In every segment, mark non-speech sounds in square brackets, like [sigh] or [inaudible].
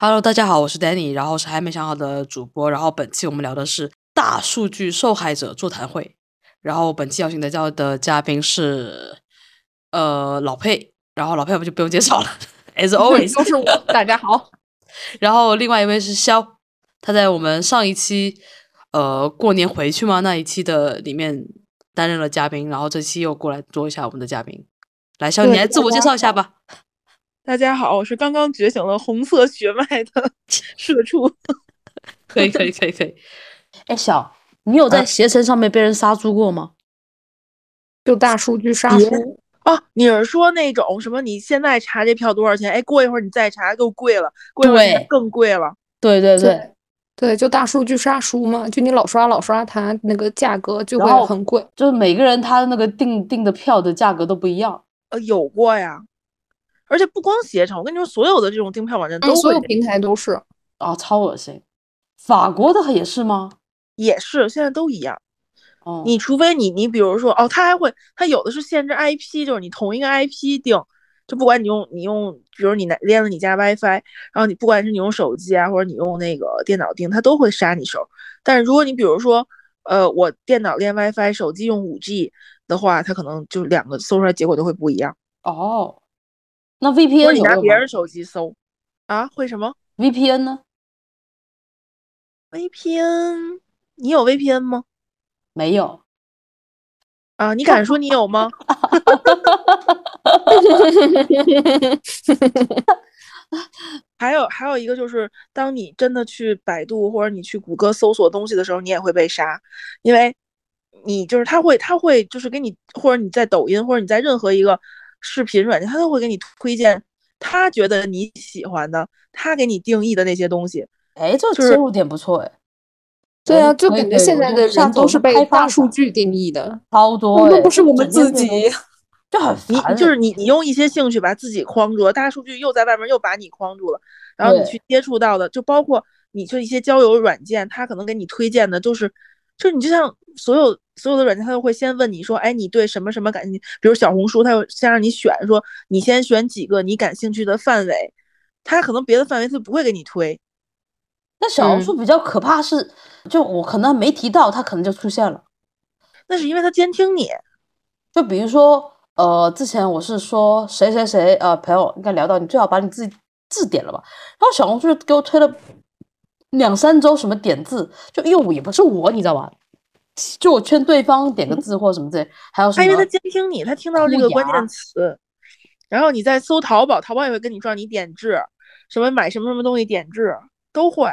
Hello，大家好，我是 Danny，然后是还没想好的主播，然后本期我们聊的是大数据受害者座谈会，然后本期邀请的叫的嘉宾是呃老佩，然后老佩我们就不用介绍了，as always [laughs] 都是我，大家好。[laughs] 然后另外一位是肖，他在我们上一期呃过年回去吗那一期的里面担任了嘉宾，然后这期又过来做一下我们的嘉宾，来肖，你来自我介绍一下吧。大家好，我是刚刚觉醒了红色血脉的 [laughs] 社畜。[laughs] 可以可以可以可以。[laughs] 哎，小，你有在携程上面被人杀猪过吗？就大数据杀猪啊，你是说那种什么？你现在查这票多少钱？哎，过一会儿你再查又贵了，过一会儿更贵了。对对对对，就大数据杀猪嘛，就你老刷老刷，它那个价格就会很贵。就是每个人他的那个订订的票的价格都不一样。呃，有过呀。而且不光携程，我跟你说，所有的这种订票网站都所有平台都是啊，超恶心。法国的也是吗？也是，现在都一样。哦，你除非你你比如说哦，他还会他有的是限制 IP，就是你同一个 IP 订，就不管你用你用，比如你连了你家 WiFi，然后你不管是你用手机啊，或者你用那个电脑订，它都会杀你手。但是如果你比如说呃，我电脑连 WiFi，手机用 5G 的话，它可能就两个搜出来结果都会不一样。哦。那 VPN 你拿别人手机搜啊？会什么 VPN 呢？VPN 你有 VPN 吗？没有啊？你敢说你有吗？[laughs] 还有还有一个就是，当你真的去百度或者你去谷歌搜索东西的时候，你也会被杀，因为你就是他会他会就是给你或者你在抖音或者你在任何一个。视频软件，他都会给你推荐他觉得你喜欢的，他给你定义的那些东西。哎，这个切入点不错哎。对啊，就感觉现在的人都是被大数据定义的，超多，那不是我们自己，就很你就是你，你用一些兴趣把自己框住了，大数据又在外面又把你框住了，然后你去接触到的，就包括你就一些交友软件，他可能给你推荐的都是。就是你就像所有所有的软件，它都会先问你说，哎，你对什么什么感兴趣？比如小红书，它会先让你选，说你先选几个你感兴趣的范围，它可能别的范围他不会给你推。那小红书比较可怕是，就我可能没提到，它可能就出现了。那是因为它监听你。就比如说，呃，之前我是说谁谁谁，呃，朋友应该聊到，你最好把你自己字点了吧。然后小红书就给我推了。两三周什么点字，就又也不是我，你知道吧？就我劝对方点个字或什么之类，还有什么？因为他监听你，他听到这个关键词，然后你在搜淘宝，淘宝也会跟你说你点痣，什么买什么什么东西点痣都会，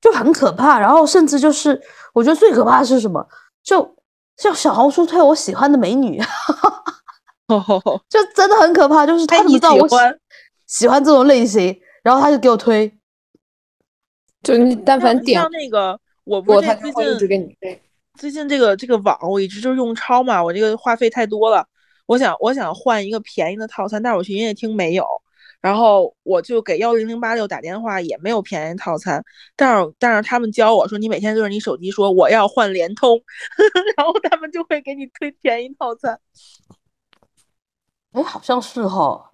就很可怕。然后甚至就是我觉得最可怕的是什么？就像小红书推我喜欢的美女，[laughs] 就真的很可怕。就是他知道我喜喜欢这种类型，然后他就给我推。就你但凡点像那个，我不是最近最近这个这个网我一直就是用超嘛，我这个话费太多了，我想我想换一个便宜的套餐，但是我去营业厅没有，然后我就给幺零零八六打电话也没有便宜套餐，但是但是他们教我说你每天对着你手机说我要换联通，[laughs] 然后他们就会给你推便宜套餐。哎，好像是哈，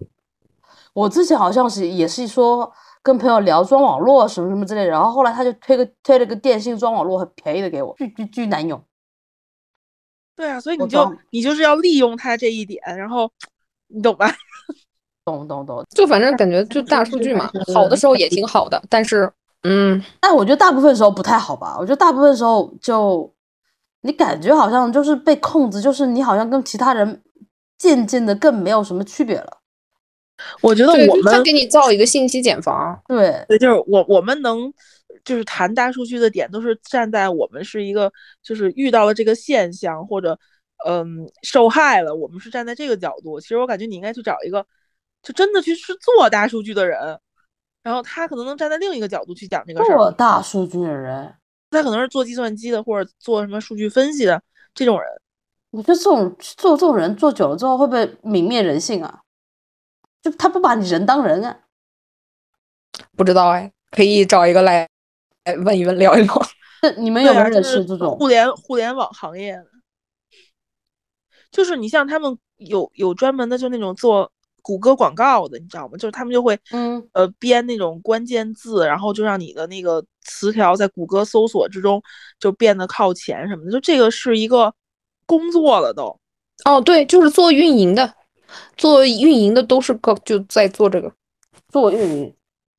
我之前好像是也是说。跟朋友聊装网络什么什么之类的，然后后来他就推个推了个电信装网络很便宜的给我，巨巨巨难用。对啊，所以你就你就是要利用他这一点，然后你懂吧？懂 [laughs] 懂懂，就反正感觉 [laughs] 就大数据嘛，[laughs] 好的时候也挺好的，但是嗯，但我觉得大部分时候不太好吧。我觉得大部分时候就你感觉好像就是被控制，就是你好像跟其他人渐渐的更没有什么区别了。我觉得我们给你造一个信息茧房，对，就是我我们能就是谈大数据的点，都是站在我们是一个就是遇到了这个现象或者嗯受害了，我们是站在这个角度。其实我感觉你应该去找一个就真的去是做大数据的人，然后他可能能站在另一个角度去讲这个事儿。做大数据的人，他可能是做计算机的或者做什么数据分析的这种人。我觉得这种做这种人做久了之后会不会泯灭人性啊？就他不把你人当人啊？不知道哎，可以找一个来来问一问聊一聊。[laughs] 那你们有没有认识这种互联互联网行业的？就是你像他们有有专门的，就那种做谷歌广告的，你知道吗？就是他们就会嗯呃编那种关键字，然后就让你的那个词条在谷歌搜索之中就变得靠前什么的，就这个是一个工作了都。哦，对，就是做运营的，做运营的都是搞就在做这个。做运营。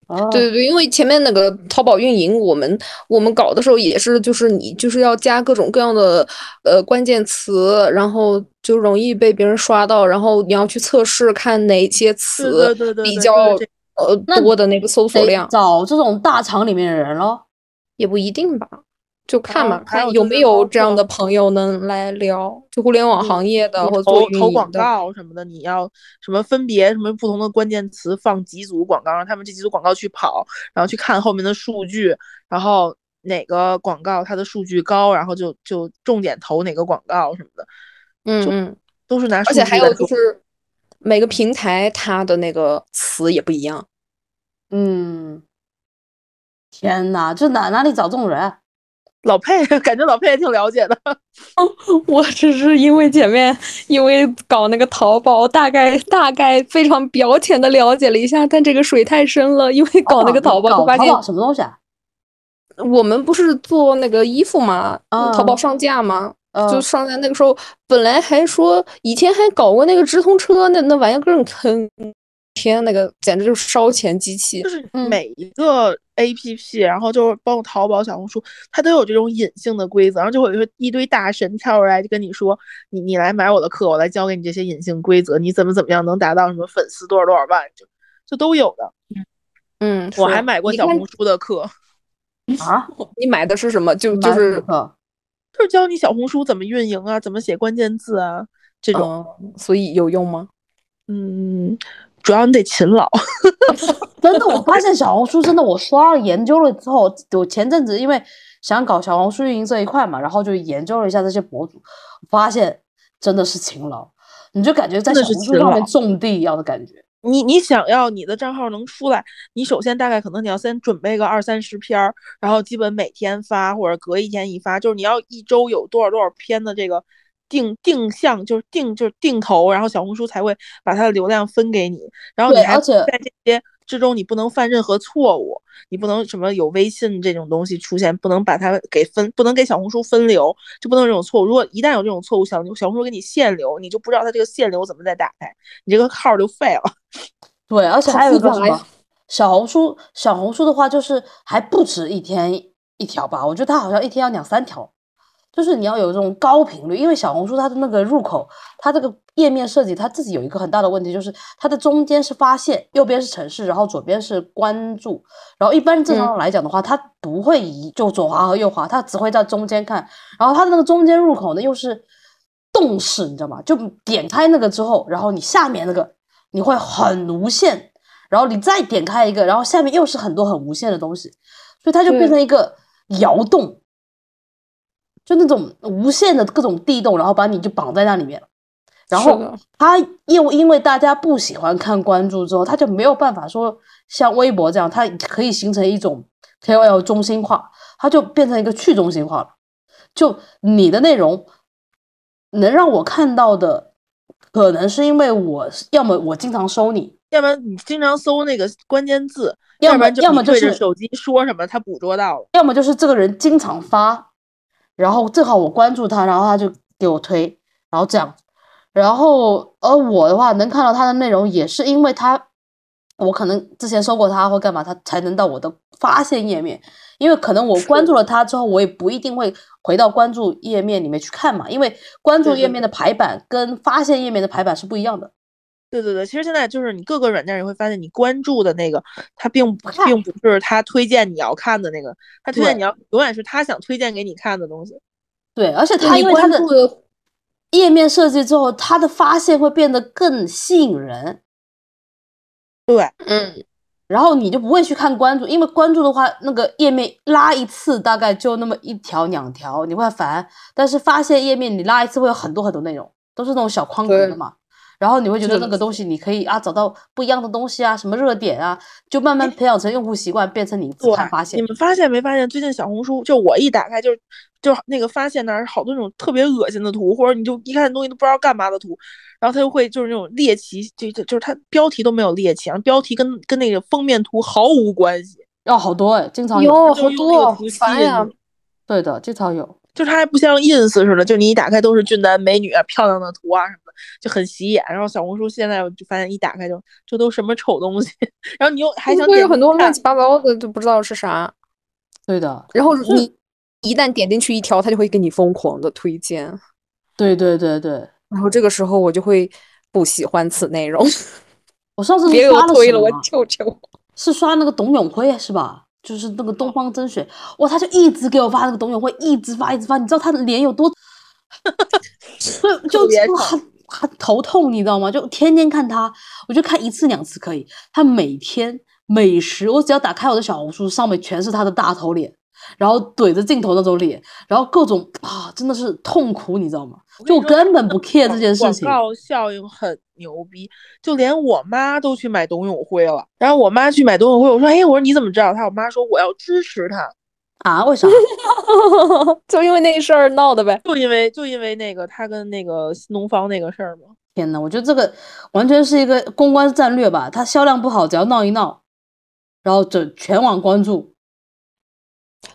啊，对对对，因为前面那个淘宝运营，我们我们搞的时候也是，就是你就是要加各种各样的呃关键词，然后就容易被别人刷到，然后你要去测试看哪些词比较对呃多的那个搜索量，找这种大厂里面的人咯。也不一定吧，就看嘛，还有看有没有这样的朋友能来聊，就互联网行业的或者做投投广。告什么的，你要什么分别什么不同的关键词放几组广告，让他们这几组广告去跑，然后去看后面的数据，然后哪个广告它的数据高，然后就就重点投哪个广告什么的，嗯嗯，都是拿数而且还有就是每个平台它的那个词也不一样。嗯，天呐，这哪哪里找这种人啊？老佩 [laughs] 感觉老佩也挺了解的，[laughs] 我只是因为前面因为搞那个淘宝，大概大概非常表浅的了解了一下，但这个水太深了，因为搞那个淘宝就发现搞淘宝什么东西啊？我们不是做那个衣服嘛，啊淘宝上架嘛，嗯就上架那个时候，本来还说以前还搞过那个直通车，那那玩意儿更坑，天，那个简直就是烧钱机器就。是嗯每一个 A P P，然后就是包括淘宝、小红书，它都有这种隐性的规则，然后就会有一一堆大神跳出来就跟你说，你你来买我的课，我来教给你这些隐性规则，你怎么怎么样能达到什么粉丝多少多少万，就就都有的。嗯，我还买过小红书的课，[laughs] 啊，[laughs] 你买的是什么？就就是就是教你小红书怎么运营啊，怎么写关键字啊这种。嗯，所以有用吗？嗯，主要你得勤劳。[laughs] 真的，我发现小红书真的，我刷了研究了之后，我前阵子因为想搞小红书运营这一块嘛，然后就研究了一下这些博主，发现真的是勤劳，你就感觉在真小红书上面种地一样的感觉。你你想要你的账号能出来，你首先大概可能你要先准备个二三十篇儿，然后基本每天发或者隔一天一发，就是你要一周有多少多少篇的这个定定向，就是定就是定投，然后小红书才会把它的流量分给你，然后你还对而且在这些之中你不能犯任何错误，你不能什么有微信这种东西出现，不能把它给分，不能给小红书分流，就不能有这种错误。如果一旦有这种错误，小小红书给你限流，你就不知道它这个限流怎么再打开，你这个号儿就废了。[laughs] 对，而且还有一个什么小红书，小红书的话就是还不止一天一条吧，我觉得它好像一天要两三条，就是你要有这种高频率，因为小红书它的那个入口，它这个页面设计它自己有一个很大的问题，就是它的中间是发现，右边是城市，然后左边是关注，然后一般正常来讲的话，它不会移就左滑和右滑，它只会在中间看，然后它的那个中间入口呢又是动式，你知道吗？就点开那个之后，然后你下面那个你会很无限，然后你再点开一个，然后下面又是很多很无限的东西，所以它就变成一个摇动，就那种无限的各种地洞，然后把你就绑在那里面了。然后是的它又因为大家不喜欢看关注之后，他就没有办法说像微博这样，它可以形成一种 KOL 中心化，它就变成一个去中心化了。就你的内容能让我看到的，可能是因为我要么我经常搜你，要不然你经常搜那个关键字，要么不然就要么就是手机说什么，他捕捉到了。要么就是这个人经常发，然后正好我关注他，然后他就给我推，然后这样，然后而我的话能看到他的内容，也是因为他，我可能之前搜过他或干嘛，他才能到我的发现页面，因为可能我关注了他之后，我也不一定会回到关注页面里面去看嘛，因为关注页面的排版跟发现页面的排版是不一样的。对对对，其实现在就是你各个软件你会发现，你关注的那个，它并不并不是他推荐你要看的那个，他推荐你要永远是他想推荐给你看的东西。对，而且他因为他的关注的页面设计之后，他的发现会变得更吸引人。对，嗯，然后你就不会去看关注，因为关注的话，那个页面拉一次大概就那么一条两条，你会烦。但是发现页面你拉一次会有很多很多内容，都是那种小框格的对嘛。然后你会觉得那个东西你可以啊找到不一样的东西啊，什么热点啊，就慢慢培养成用户习惯，变成你自对看发现你。们发现没发现？最近小红书就我一打开就是就那个发现那儿好多那种特别恶心的图，或者你就一看东西都不知道干嘛的图，然后它就会就是那种猎奇，就就就是它标题都没有猎奇，然后标题跟跟那个封面图毫无关系，要好多哎，经常有。哟，好多烦呀你！对的，经常有。就是它还不像 ins 似的，就你一打开都是俊男美女啊、漂亮的图啊什么的，就很洗眼。然后小红书现在我就发现一打开就这都什么丑东西，[laughs] 然后你又还想会点有很多乱七八糟的，就不知道是啥。对的，然后你一旦点进去一条，他就会给你疯狂的推荐。对对对对。然后这个时候我就会不喜欢此内容，[laughs] 我上次是别给我推了，我求求。[laughs] 是刷那个董永辉是吧？就是那个东方甄选，哇，他就一直给我发那个董永辉，一直发一直发，你知道他的脸有多，就就特别哇很很头痛，你知道吗？就天天看他，我就看一次两次可以，他每天美食，我只要打开我的小红书，上面全是他的大头脸，然后怼着镜头那种脸，然后各种啊，真的是痛苦，你知道吗？就我根本不 care 这件事情。广告效应很牛逼，就连我妈都去买董永辉了。然后我妈去买董永辉，我说：“哎，我说你怎么知道他？”我妈说：“我要支持他，啊？为啥？[laughs] 就因为那事儿闹的呗。就因为就因为那个他跟那个新东方那个事儿嘛。天呐，我觉得这个完全是一个公关战略吧。他销量不好，只要闹一闹，然后就全网关注。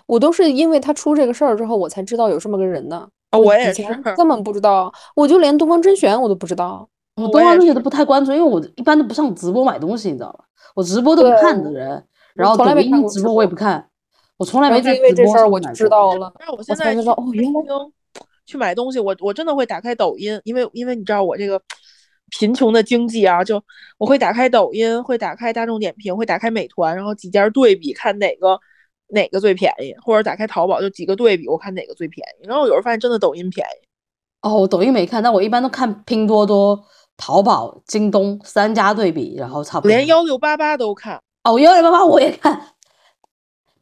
我都是因为他出这个事儿之后，我才知道有这么个人的。啊，我也以前是，根本不知道，我就连东方甄选我都不知道。我东方甄选都不太关注，因为我一般都不上直播买东西，你知道吧？我直播都不看的人，然后从来抖音直没看过直播播我也不看，我从来没在因为这事儿，我就知道了。但是我我现在才知道哦，原来来去买东西，我我真的会打开抖音，因为因为你知道我这个贫穷的经济啊，就我会打开抖音，会打开大众点评，会打开美团，然后几家对比看哪个哪个最便宜，或者打开淘宝就几个对比，我看哪个最便宜。然后有时候发现真的抖音便宜，哦，我抖音没看，但我一般都看拼多多、淘宝、京东三家对比，然后差不多。连幺六八八都看。哦，幺六八八我也看，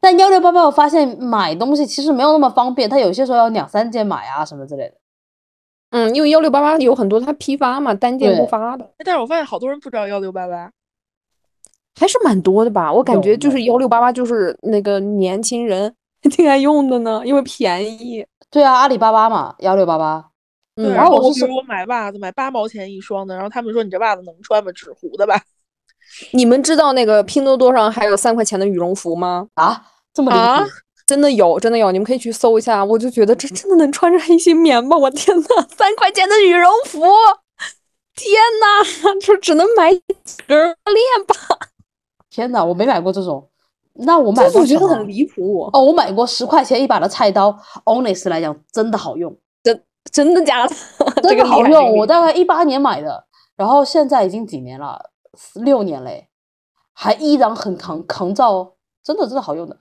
但幺六八八我发现买东西其实没有那么方便，它有些时候要两三件买啊什么之类的。嗯，因为幺六八八有很多它批发嘛，单件不发的，但是我发现好多人不知道幺六八八，还是蛮多的吧。我感觉就是有幺六八八就是那个年轻人 [laughs] 挺爱用的呢，因为便宜。对啊，阿里巴巴嘛，幺六八八。嗯，然后我是我比如我买袜子买八毛钱一双的，然后他们说你这袜子能穿吗？纸糊的吧？你们知道那个拼多多上还有三块钱的羽绒服吗？啊，这么离啊谱？真的有，真的有，你们可以去搜一下。我就觉得这真的能穿着黑心棉吗？我天呐，三块钱的羽绒服，天呐，就只能买几链吧。天呐，我没买过这种。那我买过我觉得很离谱，哦，我买过十块钱一把的菜刀，Honest 来讲真的好用，真真的假的？这真的好用。我这个大概一八年买的，然后现在已经几年了，四六年嘞，还依然很抗抗造哦，真的真的好用的。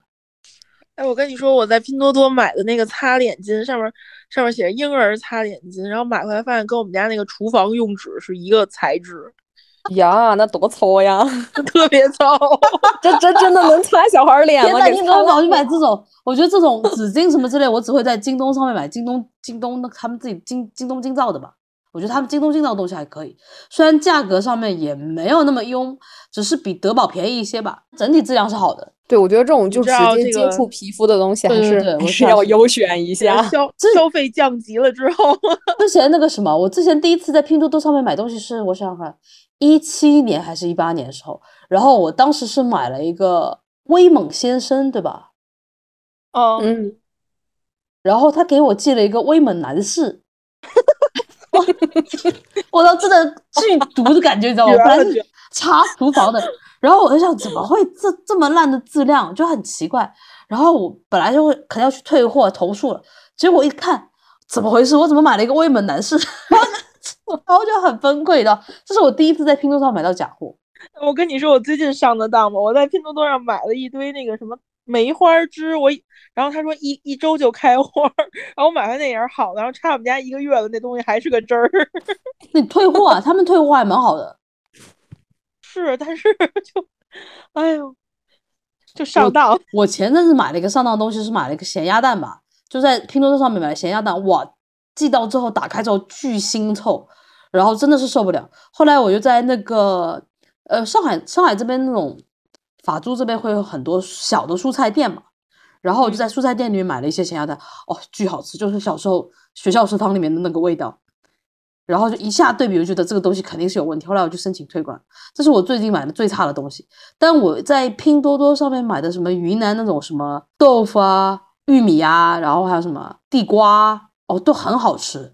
哎，我跟你说，我在拼多多买的那个擦脸巾，上面上面写着婴儿擦脸巾，然后买回来发现跟我们家那个厨房用纸是一个材质，呀，那多糙呀！[laughs] 特别糙。[laughs] 这这真的能擦小孩儿脸吗？你怎么跑去买这种？我觉得这种纸巾什么之类，我只会在京东上面买，京东京东那他们自己京京东京造的吧。我觉得他们京东京造的东西还可以，虽然价格上面也没有那么优，只是比德宝便宜一些吧，整体质量是好的。对，我觉得这种就知直接接触皮肤的东西，还是还对我知道是是要优选一下。消 [laughs] 消费降级了之后，[laughs] 之前那个什么，我之前第一次在拼多多上面买东西是，我想想看，一七年还是一八年的时候，然后我当时是买了一个威猛先生，对吧？嗯，嗯，然后他给我寄了一个威猛男士，[laughs] 我都真的剧毒的感觉，你知道吗？我 [laughs] 本来是擦厨房的，然后我就想怎么会这这么烂的质量，就很奇怪。然后我本来就会可能要去退货投诉了，结果一看怎么回事？我怎么买了一个威猛男士？然 [laughs] 后然后就很崩溃的，这是我第一次在拼多多上买到假货。我跟你说，我最近上的当嘛，我在拼多多上买了一堆那个什么梅花枝，我然后他说一一周就开花儿，然后我买回来那也是好的，然后差我们家一个月了，那东西还是个汁儿。[laughs] 那你退货啊？他们退货还蛮好的。是，但是 [laughs] 就，哎呦，就上当。我前阵子买了一个上当的东西，是买了一个咸鸭蛋吧，就在拼多多上面买的咸鸭蛋，哇，寄到之后打开之后巨腥臭，然后真的是受不了。后来我就在那个呃上海上海这边那种法租这边会有很多小的蔬菜店嘛，然后我就在蔬菜店里面买了一些咸鸭蛋，哦，巨好吃，就是小时候学校食堂里面的那个味道。然后就一下对比，我觉得这个东西肯定是有问题。后来我就申请退款，这是我最近买的最差的东西。但我在拼多多上面买的什么云南那种什么豆腐啊、玉米啊，然后还有什么地瓜，哦，都很好吃。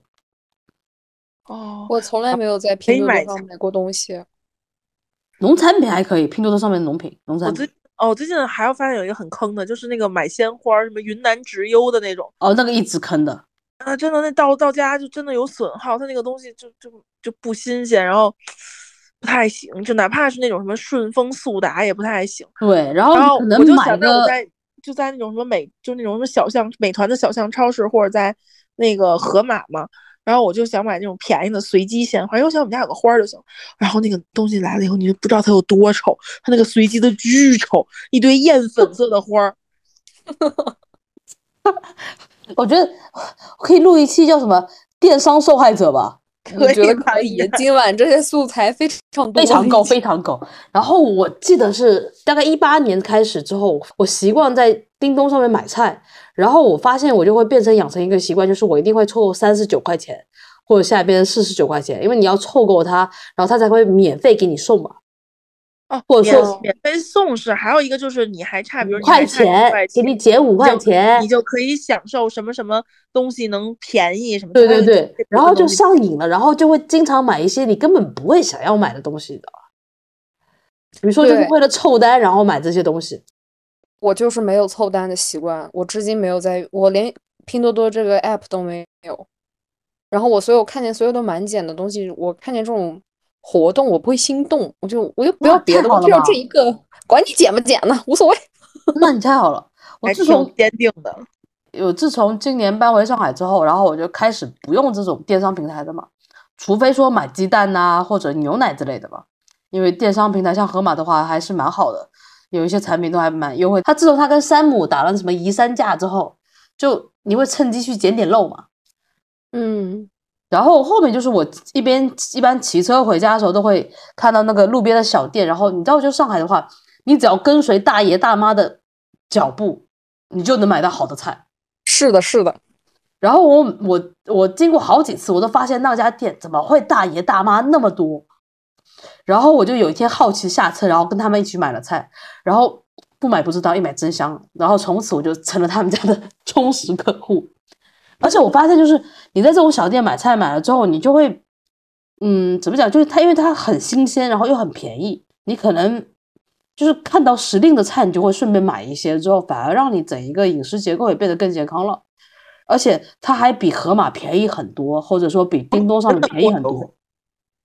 哦，我从来没有在拼多多上买过东西。农产品还可以，拼多多上面的农品、农产品。哦，最近还要发现有一个很坑的，就是那个买鲜花，什么云南直邮的那种。哦，那个一直坑的。啊，真的，那到到家就真的有损耗，它那个东西就就就不新鲜，然后不太行，就哪怕是那种什么顺丰速达也不太行。对，然后然后我就想着我在就在那种什么美，就那种什么小巷美团的小巷超市，或者在那个盒马嘛，然后我就想买那种便宜的随机鲜花，因为我想我们家有个花就行。然后那个东西来了以后，你就不知道它有多丑，它那个随机的巨丑，一堆艳粉色的花儿。[laughs] 我觉得可以录一期叫什么“电商受害者”吧？我觉得可以。[laughs] 今晚这些素材非常非常够，非常够。然后我记得是大概一八年开始之后，我习惯在叮咚上面买菜，然后我发现我就会变成养成一个习惯，就是我一定会凑三十九块钱，或者下边四十九块钱，因为你要凑够它，然后它才会免费给你送嘛。哦，或者说免费送是，还有一个就是你还差，比如块钱，给你减五块钱，你就可以享受什么什么东西能便宜什么。对对对，然后就上瘾了，然后就会经常买一些你根本不会想要买的东西的，比如说就是为了凑单，然后买这些东西。我就是没有凑单的习惯，我至今没有在，我连拼多多这个 app 都没有。然后我所有看见所有的满减的东西，我看见这种。活动我不会心动，我就我就不要别的，我就要这一个，管你减不减呢，无所谓。[laughs] 那你太好了，我自从坚定的，有自从今年搬回上海之后，然后我就开始不用这种电商平台的嘛，除非说买鸡蛋呐或者牛奶之类的吧，因为电商平台像盒马的话还是蛮好的，有一些产品都还蛮优惠。他自从他跟山姆打了什么移山价之后，就你会趁机去捡点漏嘛，嗯。然后后面就是我一边一般骑车回家的时候，都会看到那个路边的小店。然后你知道，就上海的话，你只要跟随大爷大妈的脚步，你就能买到好的菜。是的，是的。然后我我我经过好几次，我都发现那家店怎么会大爷大妈那么多。然后我就有一天好奇下车，然后跟他们一起买了菜。然后不买不知道，一买真香。然后从此我就成了他们家的 [laughs] 忠实客户。而且我发现，就是你在这种小店买菜买了之后，你就会，嗯，怎么讲？就是它，因为它很新鲜，然后又很便宜，你可能就是看到时令的菜，你就会顺便买一些，之后反而让你整一个饮食结构也变得更健康了。而且它还比盒马便宜很多，或者说比叮咚上面便宜很多。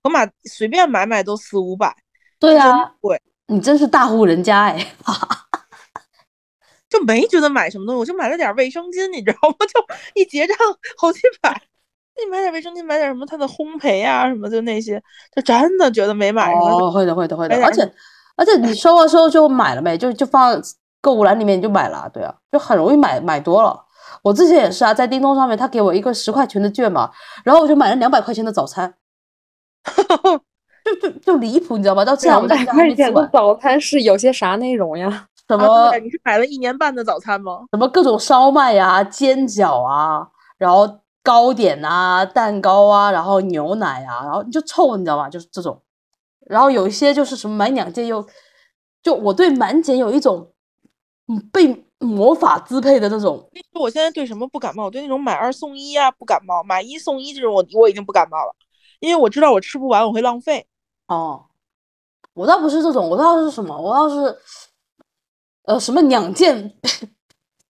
盒马随便买买都四五百。对啊，对，你真是大户人家哎。就没觉得买什么东西，我就买了点卫生巾，你知道吗？[laughs] 就一结账好几百，你买点卫生巾，买点什么它的烘焙啊什么，就那些，就真的觉得没买什么。哦，会的，会的，会的。而且而且你收了收就买了呗，就就放购物篮里面你就买了，对啊，就很容易买买多了。我之前也是啊，在叮咚上面他给我一个十块钱的券嘛，然后我就买了两百块钱的早餐，[laughs] 就就就离谱，你知道吗？到这样两百块钱的早餐是有些啥内容呀？什么？你是买了一年半的早餐吗？什么各种烧麦呀、煎饺啊，然后糕点啊、蛋糕啊，然后牛奶啊，然后你就凑，你知道吗？就是这种。然后有一些就是什么买两件又，就我对满减有一种嗯被魔法支配的那种。我现在对什么不感冒？我对那种买二送一啊不感冒，买一送一这种我我已经不感冒了，因为我知道我吃不完我会浪费。哦，我倒不是这种，我倒是什么？我倒是。呃，什么两件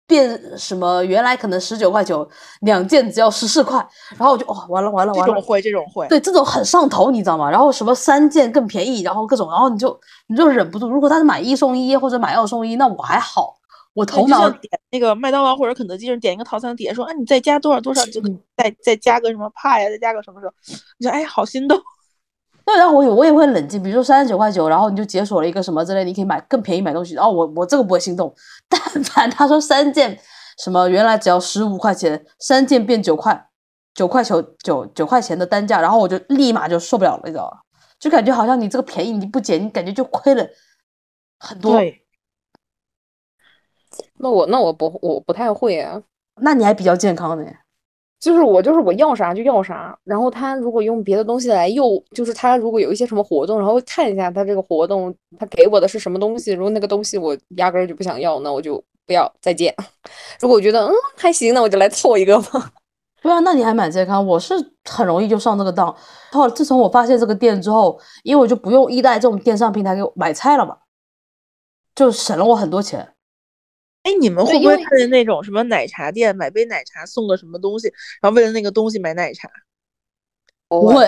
变什么？原来可能十九块九，两件只要十四块，然后我就哦，完了完了完了！这种会，这种会，对，这种很上头，你知道吗？然后什么三件更便宜，然后各种，然后你就你就忍不住。如果他是买一送一或者买二送一，那我还好，我头脑点那个麦当劳或者肯德基上点一个套餐，底下说啊，你再加多少多少，就再再加个什么派呀，再加个什么什么，你说哎，好心动。[laughs] 对，然后我也我也会冷静，比如说三十九块九，然后你就解锁了一个什么之类，你可以买更便宜买东西。然后我我这个不会心动，[laughs] 但凡他说三件什么原来只要十五块钱，三件变九块，九块九九九块钱的单价，然后我就立马就受不了了，你知道吧？就感觉好像你这个便宜你不捡，你感觉就亏了很多。对，那我那我不我不太会啊，那你还比较健康呢。就是我就是我要啥就要啥，然后他如果用别的东西来诱，就是他如果有一些什么活动，然后看一下他这个活动他给我的是什么东西，如果那个东西我压根儿就不想要，那我就不要再见。[laughs] 如果我觉得嗯还行，那我就来凑一个吧。对啊，那你还蛮健康。我是很容易就上这个当。后自从我发现这个店之后，因为我就不用依赖这种电商平台给我买菜了嘛，就省了我很多钱。哎，你们会不会看见那种什么奶茶店买杯奶茶送个什么东西，然后为了那个东西买奶茶？不会，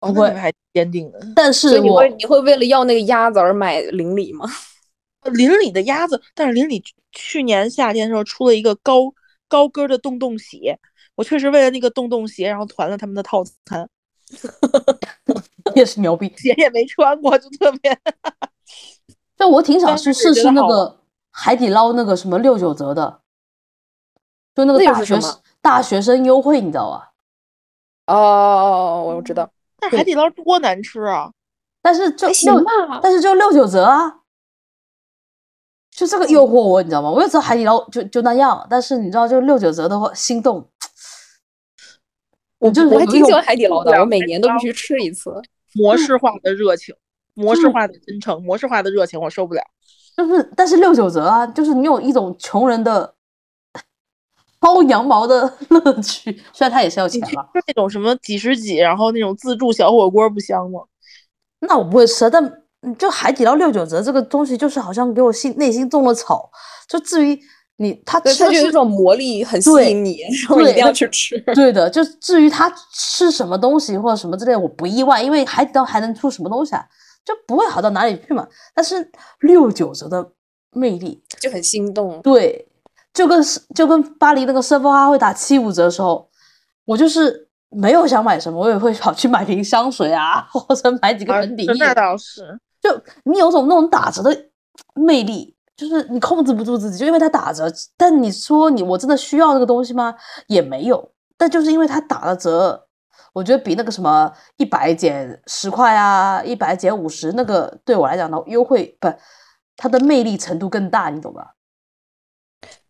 哦，不会还坚定的。但是你会你会为了要那个鸭子而买邻里吗？[laughs] 邻里的鸭子，但是邻里去年夏天的时候出了一个高高跟的洞洞鞋，我确实为了那个洞洞鞋，然后团了他们的套餐，[laughs] 也是牛逼。鞋也没穿过，就特别。但我挺想去试试那个海底捞那个什么六九折的，就那个大学大学生优惠，你知道吧？哦，我知道，但海底捞多难吃啊！但是就行。但是就六九折啊，就这个诱惑我，你知道吗？我也知道海底捞就就那样，但是你知道，就六九折的话，心动。我就是我还挺喜欢海底捞的，我每年都必须吃一次。模式化的热情，模式嗯化的真诚，模式化的热情，我受不了。就是，但是六九折啊，就是你有一种穷人的 [laughs] 薅羊毛的乐趣，虽然他也是要钱你去了。吃那种什么几十几，然后那种自助小火锅不香吗？那我不会吃，但嗯就海底捞六九折这个东西，就是好像给我心内心种了草。就至于你他，吃就有一种魔力，很吸引你，然后一定要去吃。对的，就至于他吃什么东西或者什么之类，我不意外，因为海底捞还能出什么东西啊，就不会好到哪里去嘛。但是六九折的魅力，就很心动。对，就跟是就跟巴黎那个奢华会打七五折的时候，我就是没有想买什么，我也会跑去买瓶香水啊，或者买几个啊，粉底液。那倒是。就你有种那种打折的魅力，就是你控制不住自己，就因为它打折。但你说你我真的需要这个东西吗？也没有。但就是因为它打了折，我觉得比那个什么一百减十块啊，一百减五十那个对我来讲的优惠不，它的魅力程度更大，你懂吧？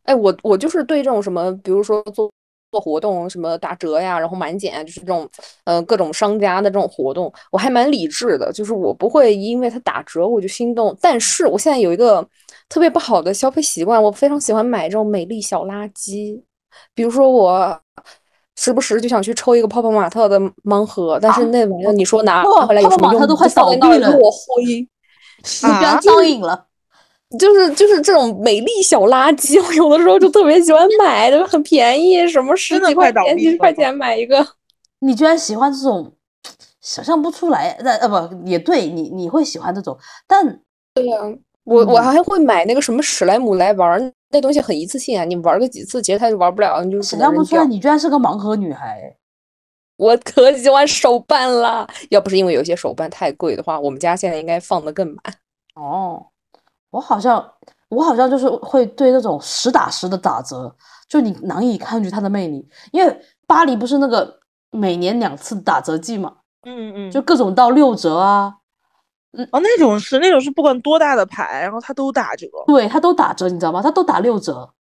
哎，我我就是对这种什么，比如说做做活动，什么打折呀，然后满减啊，就是这种呃各种商家的这种活动，我还蛮理智的，就是我不会因为它打折我就心动。但是我现在有一个特别不好的消费习惯，我非常喜欢买这种美丽小垃圾，比如说我。时不时就想去抽一个泡泡玛特的盲盒，但是那玩意儿你说拿回来有泡泡玛什么用？特都快倒闭了那儿落灰。你居然啊上瘾了。[laughs] 就是就是这种美丽小垃圾，我有的时候就特别喜欢买，就是很便宜，什么十几块钱、几十块钱买一个。[laughs] 你居然喜欢这种，想象不出来。那呃不也对你你会喜欢这种，但对呀我我嗯还会买那个什么史莱姆来玩儿，那东西很一次性啊，你玩个几次，其实它就玩不了，你就只想能扔象不出来。你居然是个盲盒女孩。我可喜欢手办了，要不是因为有些手办太贵的话，我们家现在应该放的更满。哦，我好像我好像就是会对那种实打实的打折，就你难以抗拒它的魅力。因为巴黎不是那个每年两次打折季嘛，嗯嗯，就各种到六折啊，哦，那种是那种是不管多大的牌，然后它都打折。对，它都打折，你知道吗？它都打六折，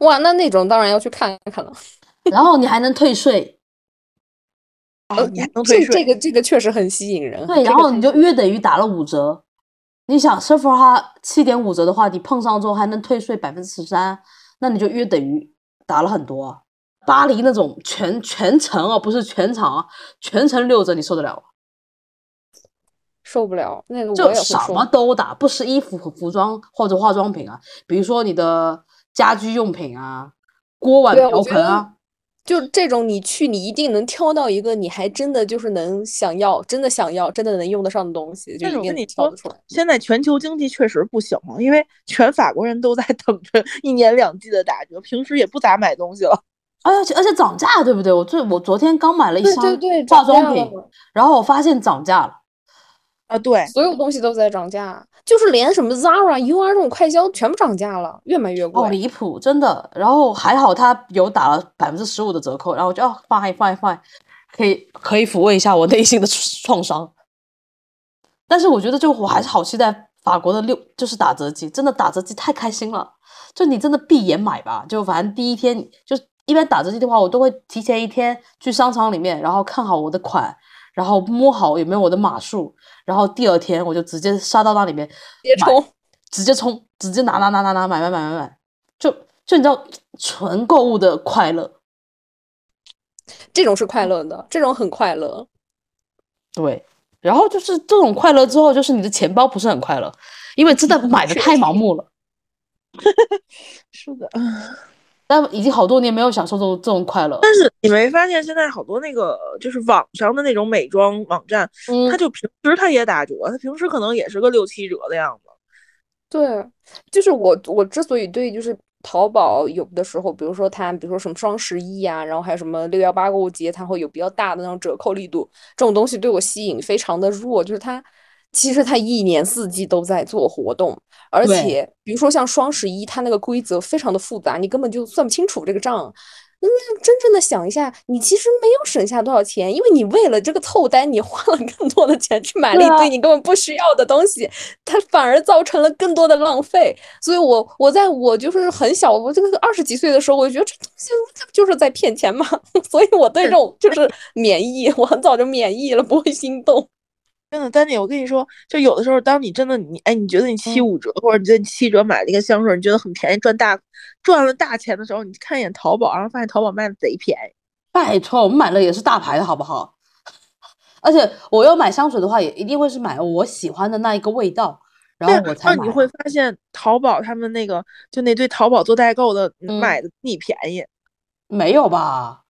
哇，那那种当然要去看看了。然后你还能退税。啊，你还能退税？这这个这个确实很吸引人。对，然后你就约等于打了五折。你想 s e p h o r a 七点五折的话，你碰上之后还能退税百分之十三，那你就约等于打了很多啊。巴黎那种全全程啊，不是全场啊，全程六折，你受得了吗？受不了，那个我就什么都打，不是衣服和服装或者化妆品啊，比如说你的家居用品啊，锅碗瓢盆啊，就这种你去，你一定能挑到一个你还真的就是能想要、真的想要、真的能用得上的东西，就但是我一定跟你挑得出来。现在全球经济确实不行了，因为全法国人都在等着一年两季的打折，平时也不咋买东西了。而且而且涨价，对不对？我最我昨天刚买了一对箱对对，化妆品，了然后我发现涨价了。啊，对，所有东西都在涨价。就是连什么 Zara、UR 这种快销全部涨价了，越买越好贵。离谱，真的。然后还好他有打了百分之十五的折扣，然后我就哦，fine fine fine，可以可以抚慰一下我内心的创伤。但是我觉得，就我还是好期待法国的六，就是打折季，真的打折季太开心了。就你真的闭眼买吧，就反正第一天就一般打折季的话，我都会提前一天去商场里面，然后看好我的款，然后摸好有没有我的码数，然后第二天我就直接杀到那里面直接冲，直接冲，直接拿拿拿拿拿买买买买买，就就你知道纯购物的快乐，这种是快乐的，这种很快乐。对。然后就是这种快乐之后，就是你的钱包不是很快乐，因为真的 [laughs] 买的太盲目了。[laughs] 是的，但已经好多年没有享受这种这种快乐。但是你没发现现在好多那个就是网上的那种美妆网站，嗯它就平时它也打折，它平时可能也是个六七折的样子。对，就是我我之所以对就是淘宝有的时候，比如说它，比如说什么双十一呀、然后还有什么六幺八购物节，它会有比较大的那种折扣力度，这种东西对我吸引非常的弱，就是它其实它一年四季都在做活动，而且比如说像双十一，它那个规则非常的复杂，你根本就算不清楚这个账。那真正的想一下，你其实没有省下多少钱，因为你为了这个凑单，你花了更多的钱去买了一堆你根本不需要的东西，它反而造成了更多的浪费。所以我我在我就是很小，我这个二十几岁的时候，我就觉得这东西它不就是在骗钱吗？[laughs] 所以我对这种就是免疫，我很早就免疫了，不会心动。真的，丹姐，我跟你说，就有的时候，当你真的你哎，你觉得你七嗯五折，或者你觉得你七折买了一个香水，你觉得很便宜，赚大赚了大钱的时候，你看一眼淘宝，然后发现淘宝卖的贼便宜。拜托，我们买了也是大牌的好不好？[laughs] 而且我要买香水的话，也一定会是买我喜欢的那一个味道，然后我才买啊。那你会发现淘宝他们那个就那堆淘宝做代购的嗯买的比你便宜，没有吧？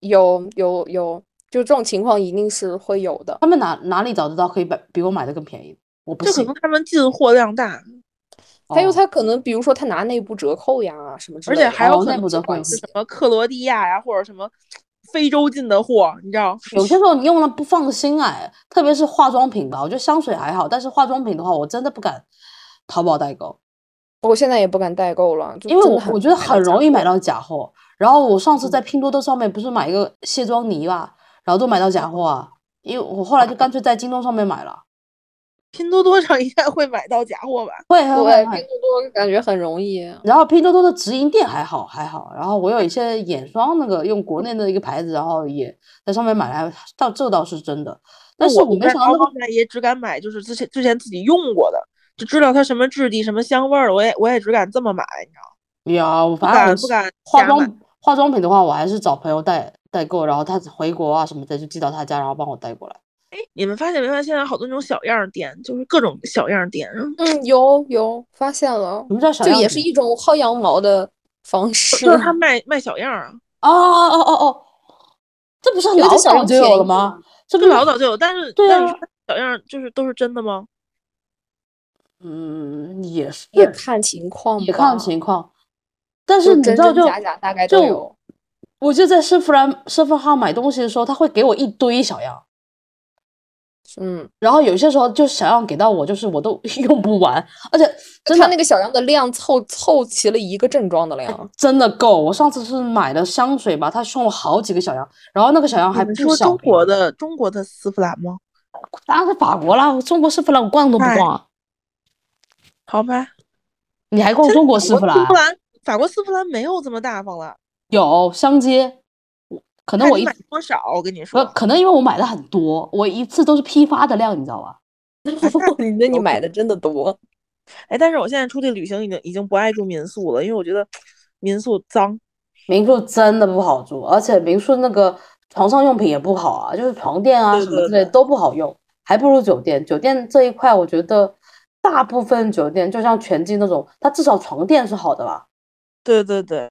有有有，就这种情况一定是会有的。他们哪哪里找得到可以买比我买的更便宜？我不信这可能。他们进货量大，还有哦他可能，比如说他拿内部折扣呀什么之类的，而且还有内部折扣是什么克罗地亚呀，或者什么非洲进的货，你知道？有些时候你用了不放心哎，特别是化妆品吧，我觉得香水还好，但是化妆品的话，我真的不敢淘宝代购，我现在也不敢代购了，因为我我觉得很容易买到假货。然后我上次嗯在拼多多上面不是买一个卸妆泥吧，然后都买到假货啊，因为我后来就干脆在京东上面买了。拼多多上应该会买到假货吧？会会，会会拼多多感觉很容易。然后拼多多的直营店还好还好，然后我有一些眼霜，那个用国内的一个牌子，然后也在上面买来，到这倒是真的。但是我没想到那个淘宝上也只敢买，就是之前之前自己用过的，就知道它什么质地、什么香味儿的，我也我也只敢这么买，你知道吗？呀，我反正我不敢化妆化妆品的话，我还是找朋友代代购，然后他回国啊什么的就寄到他家，然后帮我带过来。哎你们发现没发现现在好多那种小样儿店，就是各种小样儿店，嗯，有有发现了什，么叫也是一种薅羊毛的方式就。是他卖卖小样儿啊，哦哦哦哦哦，这不是老早就有了吗？这不老早就有，但是对啊那你说小样儿就是都是真的吗？嗯也是也看情况也看情况，但是真你知道就真假假大概都就有。我就在丝芙兰施芙号买东西的时候，他会给我一堆小样。嗯，然后有些时候就小样给到我，就是我都用不完，而且真的他那个小样的量凑凑齐了一个正装的量。真的够。我上次是买的香水吧，他送了好几个小样，然后那个小样还不说小中国的中国的丝芙兰吗？当然是法国啦，中国丝芙兰我逛都不哎逛啊。好吧，你还逛中国丝芙兰法国丝？芙兰，法国丝芙兰没有这么大方了，有相接，我可能我一多少，我跟你呃说，可能因为我买的很多，我一次都是批发的量，你知道吧？[laughs] 你那你买的真的多。哎，但是我现在出去旅行已经已经不爱住民宿了，因为我觉得民宿脏。民宿真的不好住，而且民宿那个床上用品也不好啊，就是床垫啊什么之类都不好用，还不如酒店。酒店这一块，我觉得大部分酒店就像全季那种，它至少床垫是好的吧？对对对，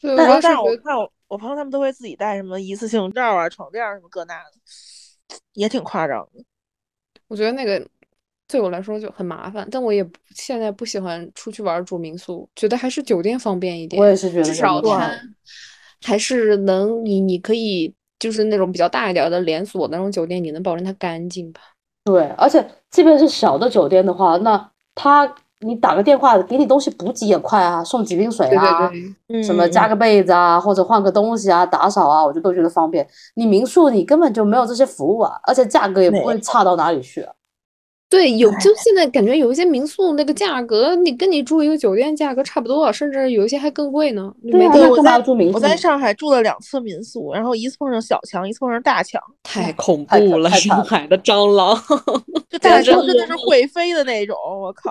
对，但是但是我看我我朋友他们都会自己带什么一次性罩啊、床垫儿什么各那的，也挺夸张的。我觉得那个对我来说就很麻烦，但我也不现在不喜欢出去玩儿住民宿，觉得还是酒店方便一点。我也是觉得至少它还是能你你可以就是那种比较大一点儿的连锁的那种酒店，你能保证它干净吧？对，而且即便是小的酒店的话，那他你打个电话给你东西补给也快啊，送几瓶水对啊，对对，什么加个被子啊，或者换个东西啊，打扫啊，我就都觉得方便。你民宿你根本就没有这些服务啊，而且价格也不会差到哪里去啊。对，有就现在感觉有一些民宿那个价格，你跟你住一个酒店价格差不多，甚至有一些还更贵呢。对，对啊我在我在上海住了两次民宿，然后一次碰上小强，一次碰上大强，太恐怖了，了上海的蟑螂。就大强真的是会飞的那种，我靠！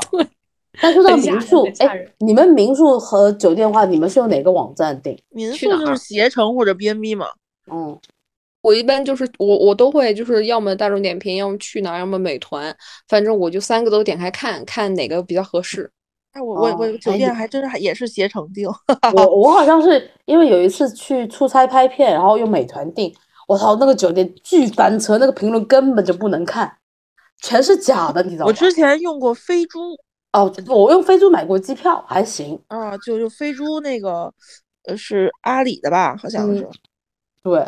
但说到民宿哎，你们民宿和酒店的话，你们是用哪个网站订？民宿就是携程或者 B&B 嘛。嗯，我一般就是我我都会就是要么大众点评，要么去哪儿，要么美团，反正我就三个都点开看看哪个比较合适。哎，我我我哦酒店还真是还也是携程订，[laughs] 我我好像是因为有一次去出差拍片，然后用美团订，我操，那个酒店巨翻车，那个评论根本就不能看，全是假的，你知道吗？我之前用过飞猪哦，我用飞猪买过机票，还行。啊，就就飞猪那个，呃，是阿里的吧？好像嗯是。对，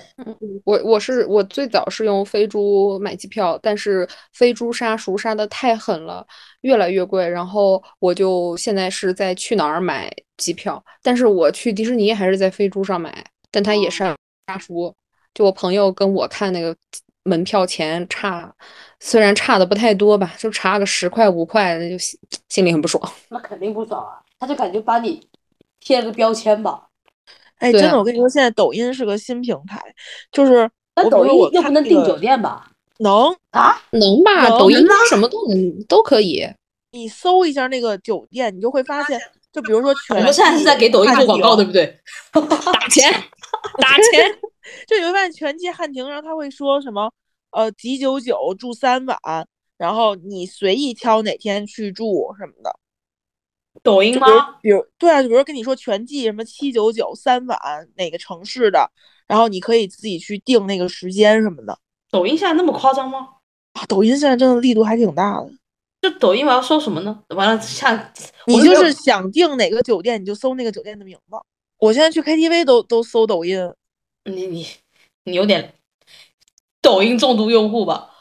我我是我最早是用飞猪买机票，但是飞猪杀熟杀的太狠了，越来越贵，然后我就现在是在去哪儿买机票，但是我去迪士尼还是在飞猪上买，但它也是杀熟。就我朋友跟我看那个门票钱差，虽然差的不太多吧，就差个十块五块，那就心心里很不爽。那肯定不爽啊，他就感觉把你贴了个标签吧。哎，真的，我跟你说，现在抖音是个新平台，就是那抖音又不能订酒店吧？能，啊？能吧？能抖音它什么都能都可以。你搜一下那个酒店，你就会发现，就比如说我全们现在是在给抖音做广告，对对？不对？[laughs] 打钱，打钱。[laughs] 就你会发现全季汉庭，然后他会说什么，呃，几九九住三晚，然后你随意挑哪天去住什么的。抖音吗比如，对啊，就比如跟你说全季什么七九九三晚哪个城市的，然后你可以自己去定那个时间什么的。抖音现在那么夸张吗？啊，抖音现在真的力度还挺大的。就抖音我要搜什么呢？完了，下你就是想订哪个酒店，你就搜那个酒店的名字。我现在去 KTV 都都搜抖音，你你你有点抖音重度用户吧？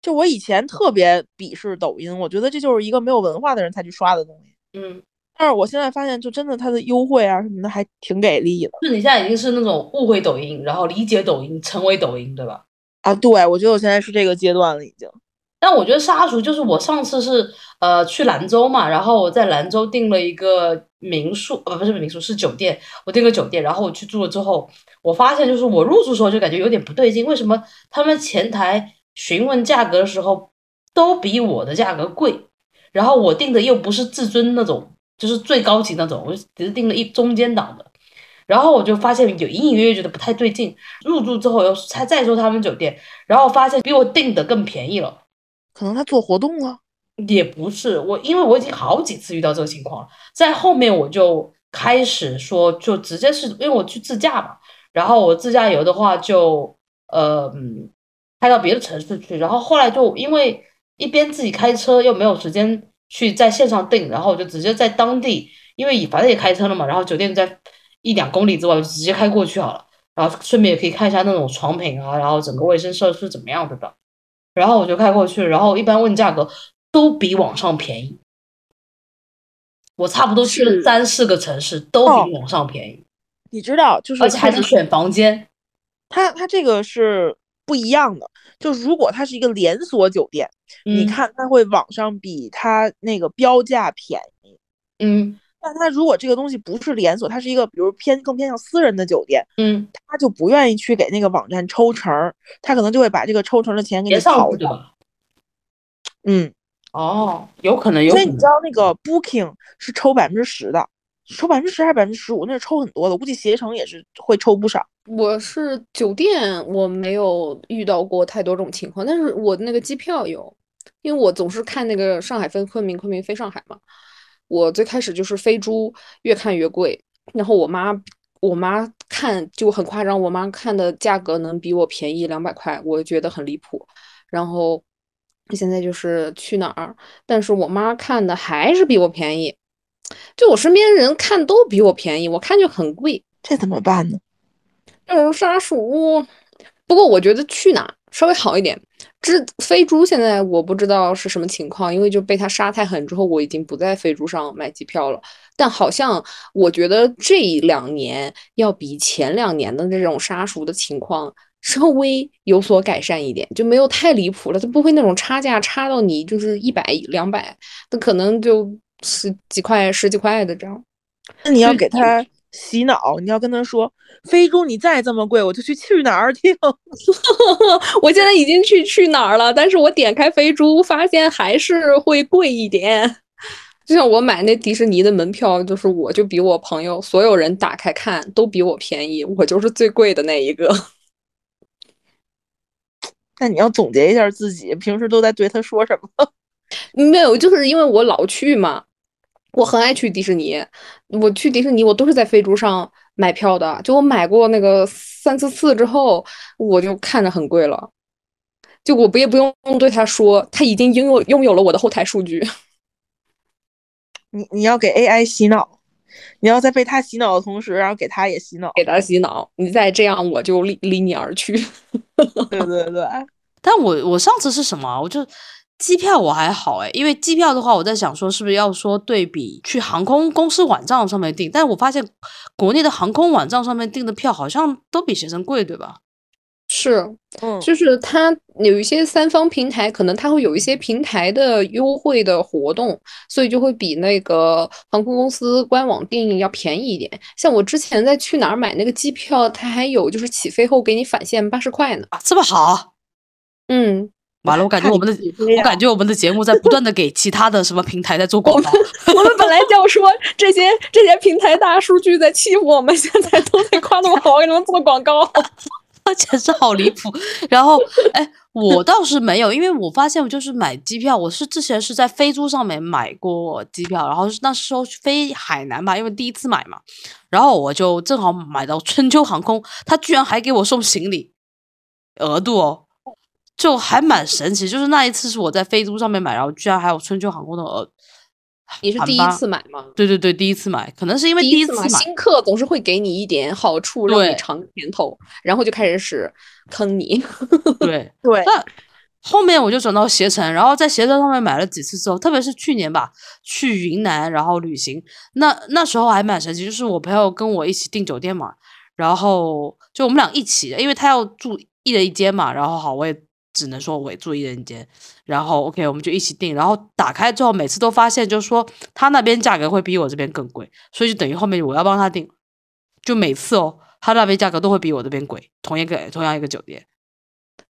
就我以前特别鄙视抖音，我觉得这就是一个没有文化的人才去刷的东西。嗯，但是我现在发现，就真的它的优惠啊什么的还挺给力的就你现在已经是那种误会抖音，然后理解抖音，成为抖音，对吧？啊！对，我觉得我现在是这个阶段了，已经。但我觉得杀熟就是我上次是呃去兰州嘛，然后我在兰州订了一个民宿，呃不是民宿是酒店，我订个酒店，然后我去住了之后，我发现就是我入住时候就感觉有点不对劲，为什么他们前台询问价格的时候都比我的价格贵，然后我订的又不是至尊那种，就是最高级那种，我只是订了一中间档的。然后我就发现有隐隐约约觉得不太对劲，入住之后又他再说他们酒店，然后发现比我订的更便宜了。可能他做活动了，也不是我，因为我已经好几次遇到这个情况了，在后面我就开始说，就直接是因为我去自驾嘛，然后我自驾游的话就呃开到别的城市去，然后后来就因为一边自己开车又没有时间去在线上订，然后我就直接在当地，因为反正也开车了嘛，然后酒店在一两公里之外，就直接开过去好了，然后顺便也可以看一下那种床品啊，然后整个卫生设施怎么样，的吧？然后我就开过去，然后一般问价格都比网上便宜。我差不多去了三四个城市，都哦比网上便宜，你知道，就是而且还它是选房间。它它这个是不一样的。就如果它是一个连锁酒店，你嗯看它会网上比它那个标价便宜。嗯但他如果这个东西不是连锁，它是一个比如偏更偏向私人的酒店，嗯，他就不愿意去给那个网站抽成儿，他可能就会把这个抽成的钱给你刨掉。上去对吧？嗯，哦，有可能，有可能所以你知。道那个 Booking 是抽百分之十的，抽百分之十还是百分之十五？那是抽很多的，我估计携程也是会抽不少。我是酒店，我没有遇到过太多这种情况，但是我那个机票有，因为我总是看那个上海飞昆明，昆明飞上海嘛。我最开始就是飞猪，越看越贵，然后我妈我妈看就很夸张，我妈看的价格能比我便宜两百块，我觉得很离谱。然后现在就是去哪儿，但是我妈看的还是比我便宜，就我身边人看都比我便宜，我看就很贵。这怎么办呢？就是杀熟。不过我觉得去哪稍微好一点，这飞猪现在我不知道是什么情况，因为就被他杀太狠之后，我已经不在飞猪上买机票了。但好像我觉得这两年要比前两年的这种杀熟的情况稍微有所改善一点，就没有太离谱了。它不会那种差价差到你就是一百两百，那可能就十几块十几块的这样。那你要给他洗脑，你要跟他说。飞猪，你再这么贵，我就去去哪儿听。[laughs] 我现在已经去去哪儿了，但是我点开飞猪，发现还是会贵一点。就像我买那迪士尼的门票，就是我就比我朋友所有人打开看都比我便宜，我就是最贵的那一个。[laughs] 那你要总结一下自己平时都在对他说什么？[laughs] 没有，就是因为我老去嘛，我很爱去迪士尼。我去迪士尼，我都是在飞猪上。买票的，就我买过那个三四次之后，我就看着很贵了。就我不也不用对他说，他已经拥有拥有了我的后台数据。[laughs] 你你要给 AI 洗脑，你要在被他洗脑的同时，然后给他也洗脑，给他洗脑。你再这样，我就离离你而去。[laughs] 对对对。但我我上次是什么？我就。机票我还好哎，因为机票的话，我在想说是不是要说对比去航空公司网站上面订，但是我发现国内的航空网站上面订的票好像都比携程贵，对吧？是，嗯，就是它有一些三方平台，可能它会有一些平台的优惠的活动，所以就会比那个航空公司官网订要便宜一点。像我之前在去哪儿买那个机票，它还有就是起飞后给你返现八十块呢，啊，这么好？嗯。完了，我感觉我们的，我感觉我们的节目在不断的给其他的什么平台在做广告。我们本来就要说这些这些平台大数据在欺负我们，现在都在夸那么好，给你们做广告，简直好离谱。然后，哎，我倒是没有，因为我发现我就是买机票，我是之前是在飞猪上面买过机票，然后那时候飞海南嘛，因为第一次买嘛，然后我就正好买到春秋航空，他居然还给我送行李额度哦。就还蛮神奇，就是那一次是我在飞猪上面买，然后居然还有春秋航空的呃，你是第一次买吗？对对对，第一次买，可能是因为第一次买新客总是会给你一点好处，让你尝甜头，然后就开始使坑你。[laughs] 对对，那后面我就转到携程，然后在携程上面买了几次之后，特别是去年吧，去云南然后旅行，那那时候还蛮神奇，就是我朋友跟我一起订酒店嘛，然后就我们俩一起，因为他要住一人一间嘛，然后好我也。只能说我住一人间，然后 OK，我们就一起订，然后打开之后，每次都发现就是说他那边价格会比我这边更贵，所以就等于后面我要帮他订，就每次哦，他那边价格都会比我这边贵，同一个同样一个酒店。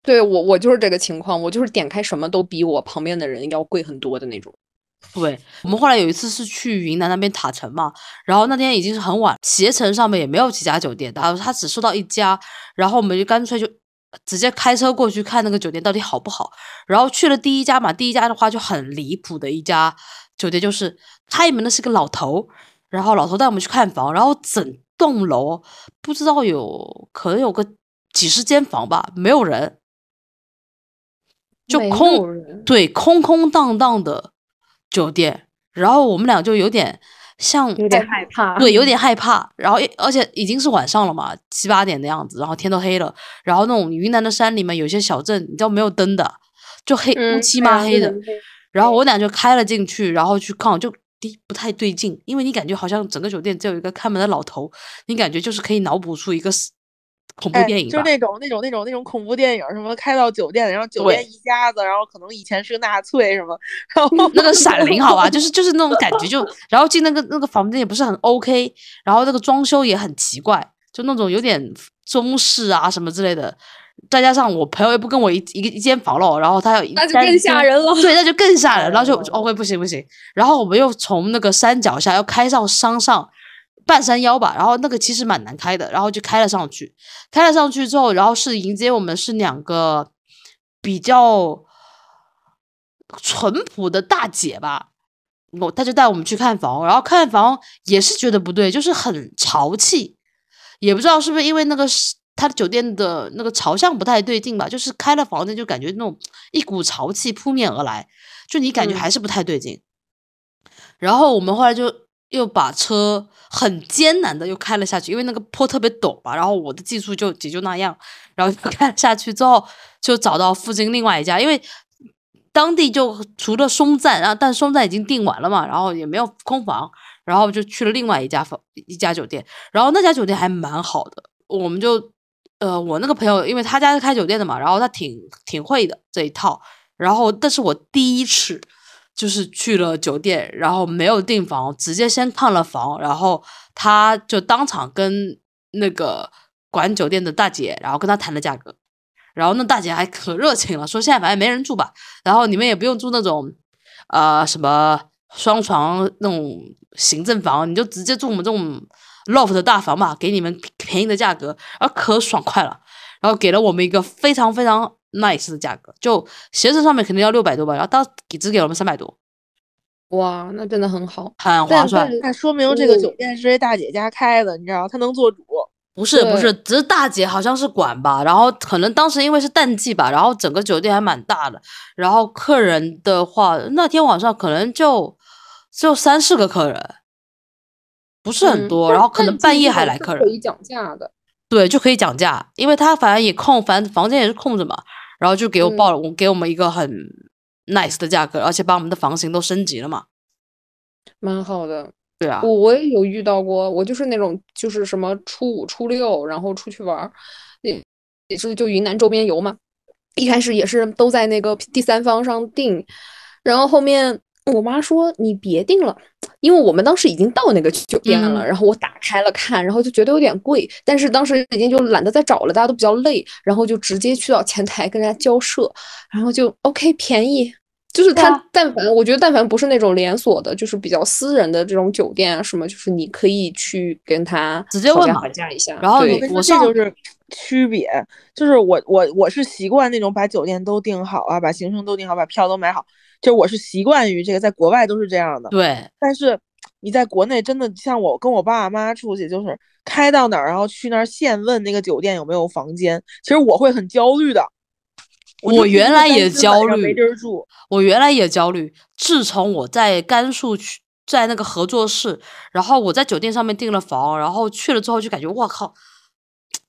对我我就是这个情况，我就是点开什么都比我旁边的人要贵很多的那种。对我们后来有一次是去云南那边塔城嘛，然后那天已经是很晚，携程上面也没有几家酒店，然后他只收到一家，然后我们就干脆就。直接开车过去看那个酒店到底好不好，然后去了第一家嘛，第一家的话就很离谱的一家酒店，就是开门的是个老头，然后老头带我们去看房，然后整栋楼不知道有可能有个几十间房吧，没有人，就空，对，空空荡荡的酒店，然后我们俩就有点。像有点害怕，对，有点害怕。然后，而且已经是晚上了嘛，七八点的样子，然后天都黑了。然后那种云南的山里面有些小镇，你知道没有灯的，就黑乌漆嘛黑的。然后我俩就开了进去，然后去看，就第不太对劲，因为你感觉好像整个酒店只有一个看门的老头，你感觉就是可以脑补出一个。恐怖电影，就是那种那种那种那种恐怖电影，什么开到酒店，然后酒店一家子，然后可能以前是个纳粹什么，然后那个闪灵好吧，[laughs] 就是就是那种感觉，就然后进那个那个房间也不是很 OK，然后那个装修也很奇怪，就那种有点中式啊什么之类的，再加上我朋友又不跟我一一个一间房了，然后他要那就更吓人了，对，那就更吓人，然后就 OK [laughs] 不行不行，然后我们又从那个山脚下要开上山上。半山腰吧，然后那个其实蛮难开的，然后就开了上去。开了上去之后，然后是迎接我们是两个比较淳朴的大姐吧，我他就带我们去看房，然后看房也是觉得不对，就是很潮气，也不知道是不是因为那个是他的酒店的那个朝向不太对劲吧，就是开了房间就感觉那种一股潮气扑面而来，就你感觉还是不太对劲。然后我们后来就。又把车很艰难的又开了下去，因为那个坡特别陡嘛，然后我的技术就也就那样，然后开下去之后就找到附近另外一家，因为当地就除了松赞，然后但松赞已经订完了嘛，然后也没有空房，然后就去了另外一家房一家酒店，然后那家酒店还蛮好的，我们就呃我那个朋友，因为他家是开酒店的嘛，然后他挺挺会的这一套，然后但是我第一次。就是去了酒店，然后没有订房，直接先看了房，然后他就当场跟那个管酒店的大姐，然后跟他谈了价格，然后那大姐还可热情了，说现在反正没人住吧，然后你们也不用住那种，呃，什么双床那种行政房，你就直接住我们这种 loft 的大房吧，给你们便宜的价格，然后可爽快了，然后给了我们一个非常非常。Nice 的价格，就鞋子上面肯定要六百多吧，然后到只给了我们三百多，哇，那真的很好，很划算。那说明这个酒店是这大姐家开的，你知道，她能做主。不是不是，只是大姐好像是管吧，然后可能当时因为是淡季吧，然后整个酒店还蛮大的，然后客人的话，那天晚上可能就就三四个客人，不是很多，然后可能半夜还来客人，可以讲价的，对，就可以讲价，因为他反正也空，反正房间也是空着嘛。然后就给我报了，我给我们一个很 nice 的价格，而且把我们的房型都升级了嘛，蛮好的。对啊，我我也有遇到过，我就是那种就是什么初五初六，然后出去玩，也也是就云南周边游嘛。一开始也是都在那个第三方上订，然后后面我妈说你别订了。因为我们当时已经到那个酒店了，然后我打开了看，然后就觉得有点贵，但是当时已经就懒得再找了，大家都比较累，然后就直接去到前台跟人家交涉，然后就 OK 便宜，就是他但凡我觉得但凡不是那种连锁的，就是比较私人的这种酒店啊什么，就是你可以去跟他直接问喊价一下，然后你我这就是区别，就是我我我是习惯那种把酒店都订好啊，把行程都订好，把票都买好。就我是习惯于这个，在国外都是这样的。对，但是你在国内真的像我跟我爸妈出去，就是开到哪儿，然后去那儿现问那个酒店有没有房间。其实我会很焦虑的。我原来也焦虑，没地儿住。我原来也焦虑。自从我在甘肃去，在那个合作室，然后我在酒店上面订了房，然后去了之后就感觉我靠，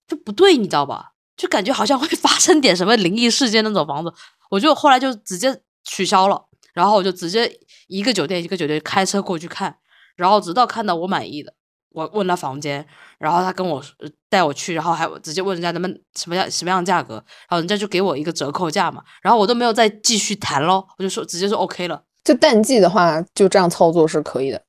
就不对，你知道吧？就感觉好像会 [laughs] 发生点什么灵异事件那种房子，我就后来就直接。取消了，然后我就直接一个酒店一个酒店开车过去看，然后直到看到我满意的，我问他房间，然后他跟我带我去，然后还直接问人家能不能什么样什么样的价格，然后人家就给我一个折扣价嘛，然后我都没有再继续谈咯，我就说直接说 OK 了。就淡季的话，就这样操作是可以的。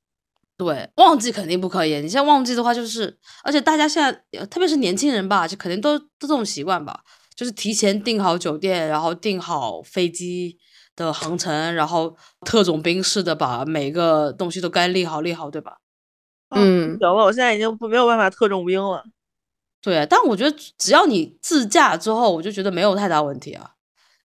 对，旺季肯定不可以。你像旺季的话，就是而且大家现在特别是年轻人吧，就肯定都都这种习惯吧，就是提前订好酒店，然后订好飞机。的航程，然后特种兵似的把每个东西都该立好立好，对吧？嗯，行了，我现在已经不没有办法特种兵了。对，但我觉得只要你自驾之后，我就觉得没有太大问题啊。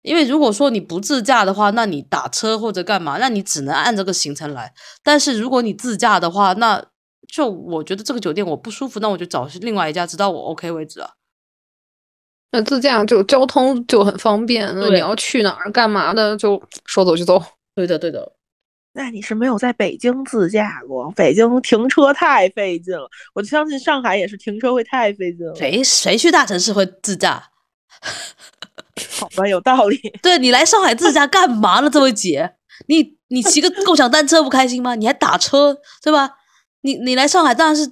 因为如果说你不自驾的话，那你打车或者干嘛，那你只能按这个行程来。但是如果你自驾的话，那就我觉得这个酒店我不舒服，那我就找另外一家，直到我 OK 为止啊。那自驾就交通就很方便，那你要去哪儿干嘛的就说走就走。对的，对的。那你是没有在北京自驾过？北京停车太费劲了，我就相信上海也是停车会太费劲了。谁谁去大城市会自驾？[laughs] 好吧，有道理。[laughs] 对你来上海自驾干嘛呢？这位姐，你你骑个共享单车不开心吗？你还打车对吧？你你来上海当然是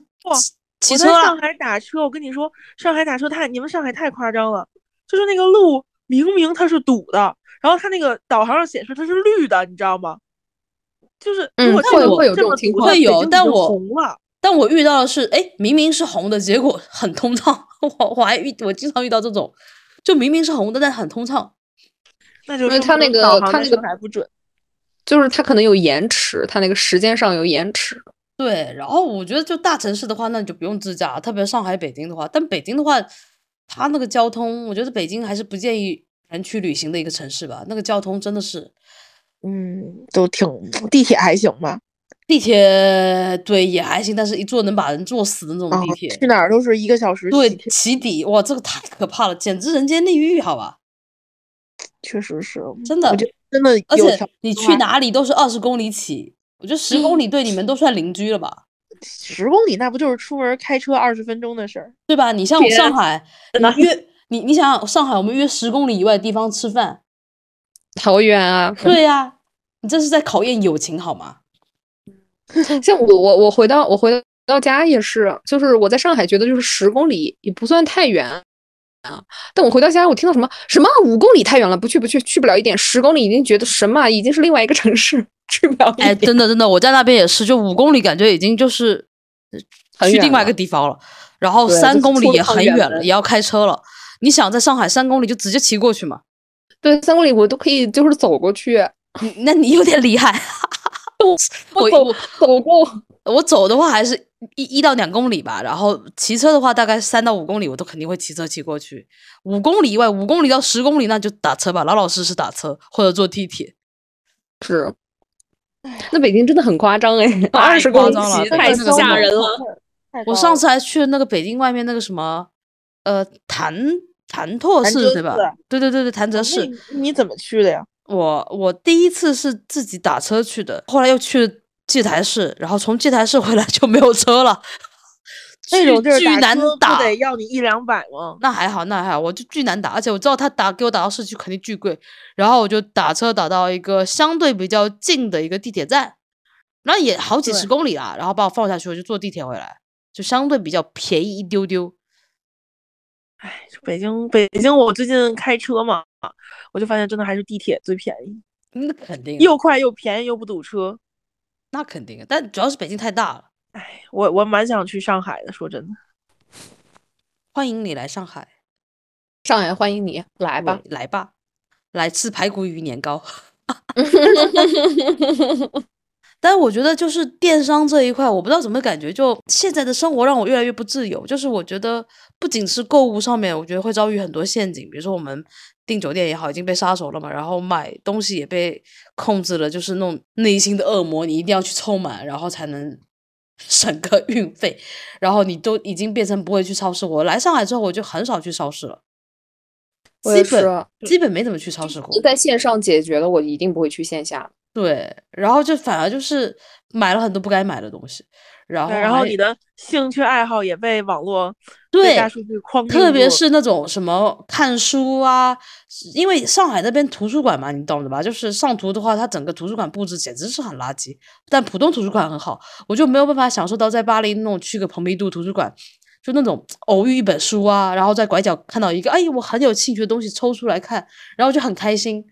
在上海打车，我跟你说，上海打车太你们上海太夸张了，就是那个路明明它是堵的，然后它那个导航上显示它是绿的，你知道吗？就是嗯，会会有这种情况，会有，但我红了但我遇到的是，哎，明明是红的，结果 [laughs] 很通畅。我我还遇我经常遇到这种，就明明是红的，但很通畅。那就是因为它那个它那个还不准，就是它可能有延迟，它那个时间上有延迟。对，然后我觉得就大城市的话，那你就不用自驾，特别上海、北京的话。但北京的话，它那个交通，我觉得北京还是不建议人去旅行的一个城市吧。那个交通真的是，嗯，都挺地铁还行吧？地铁对也还行，但是一坐能把人坐死的那种地铁，去哪儿都是一个小时。对，起底哇，这个太可怕了，简直人间地狱，好吧？确实是，真的，真的，而且你去哪里都是二十公里起。我觉得十公里对你们都算邻居了吧？十公里那不就是出门开车二十分钟的事儿？对吧？你像我上海，你约你你想想，上海我们约十公里以外的地方吃饭，好远啊！对呀、你这是在考验友情好吗？[laughs] 像我我我回到我回到家也是，就是我在上海觉得就是十公里也不算太远啊，但我回到家我听到什么什么五公里太远了，不去不去，去不了一点，十公里已经觉得什么啊已经是另外一个城市，[laughs] 去不了一哎，真的真的，我在那边也是，就五公里感觉已经就是去另外一个地方了，然后三公里也很远了，也要开车了。你想在上海三公里就直接骑过去嘛？对，三公里我都可以就是走过去，那你有点厉害。[laughs] 我走我走过。我走的话还是一一到两公里吧，然后骑车的话大概三到五公里，我都肯定会骑车骑过去。五公里以外，五公里到十公里那就打车吧，老老实实打车或者坐地铁。是，那北京真的很夸张哎，[laughs] 太二十公里夸张了太吓人了。我上次还去了那个北京外面那个什么，呃，潭潭柘寺对吧？对对对对，潭柘那寺。你你怎么去的呀？我我第一次是自己打车去的，后来又去了戒台市，然后从祭台市回来就没有车了。[laughs] 那种地儿巨巨难打车，得要你一两百吗？那还好，那还好，我就巨难打，而且我知道他打给我打到市区肯定巨贵，然后我就打车打到一个相对比较近的一个地铁站，那也好几十公里啊，然后把我放下去，我就坐地铁回来，就相对比较便宜一丢丢。哎，北京北京，我最近开车嘛，我就发现真的还是地铁最便宜，那肯定啊，又快又便宜又不堵车。那肯定啊，但主要是北京太大了。哎，我我蛮想去上海的，说真的。欢迎你来上海，上海欢迎你来吧。来吧，来吃排骨鱼年糕。[laughs] 但是我觉得就是电商这一块，我不知道怎么感觉，就现在的生活让我越来越不自由。就是我觉得不仅是购物上面，我觉得会遭遇很多陷阱，比如说我们订酒店也好，已经被杀熟了嘛，然后买东西也被控制了，就是那种内心的恶魔，你一定要去凑满，然后才能省个 [laughs] 运费，然后你都已经变成不会去超市。我来上海之后，我就很少去超市了，基本基本没怎么去超市过。在线上解决了，我一定不会去线下。对，然后就反而就是买了很多不该买的东西，然后然后你的兴趣爱好也被网络对大数据框特别是那种什么看书啊，因为上海那边图书馆嘛，你懂的吧？就是上图的话，它整个图书馆布置简直是很垃圾，但浦东图书馆很好，我就没有办法享受到在巴黎那种去个蓬皮杜图书馆，就那种偶遇一本书啊，然后在拐角看到一个哎我很有兴趣的东西抽出来看，然后就很开心，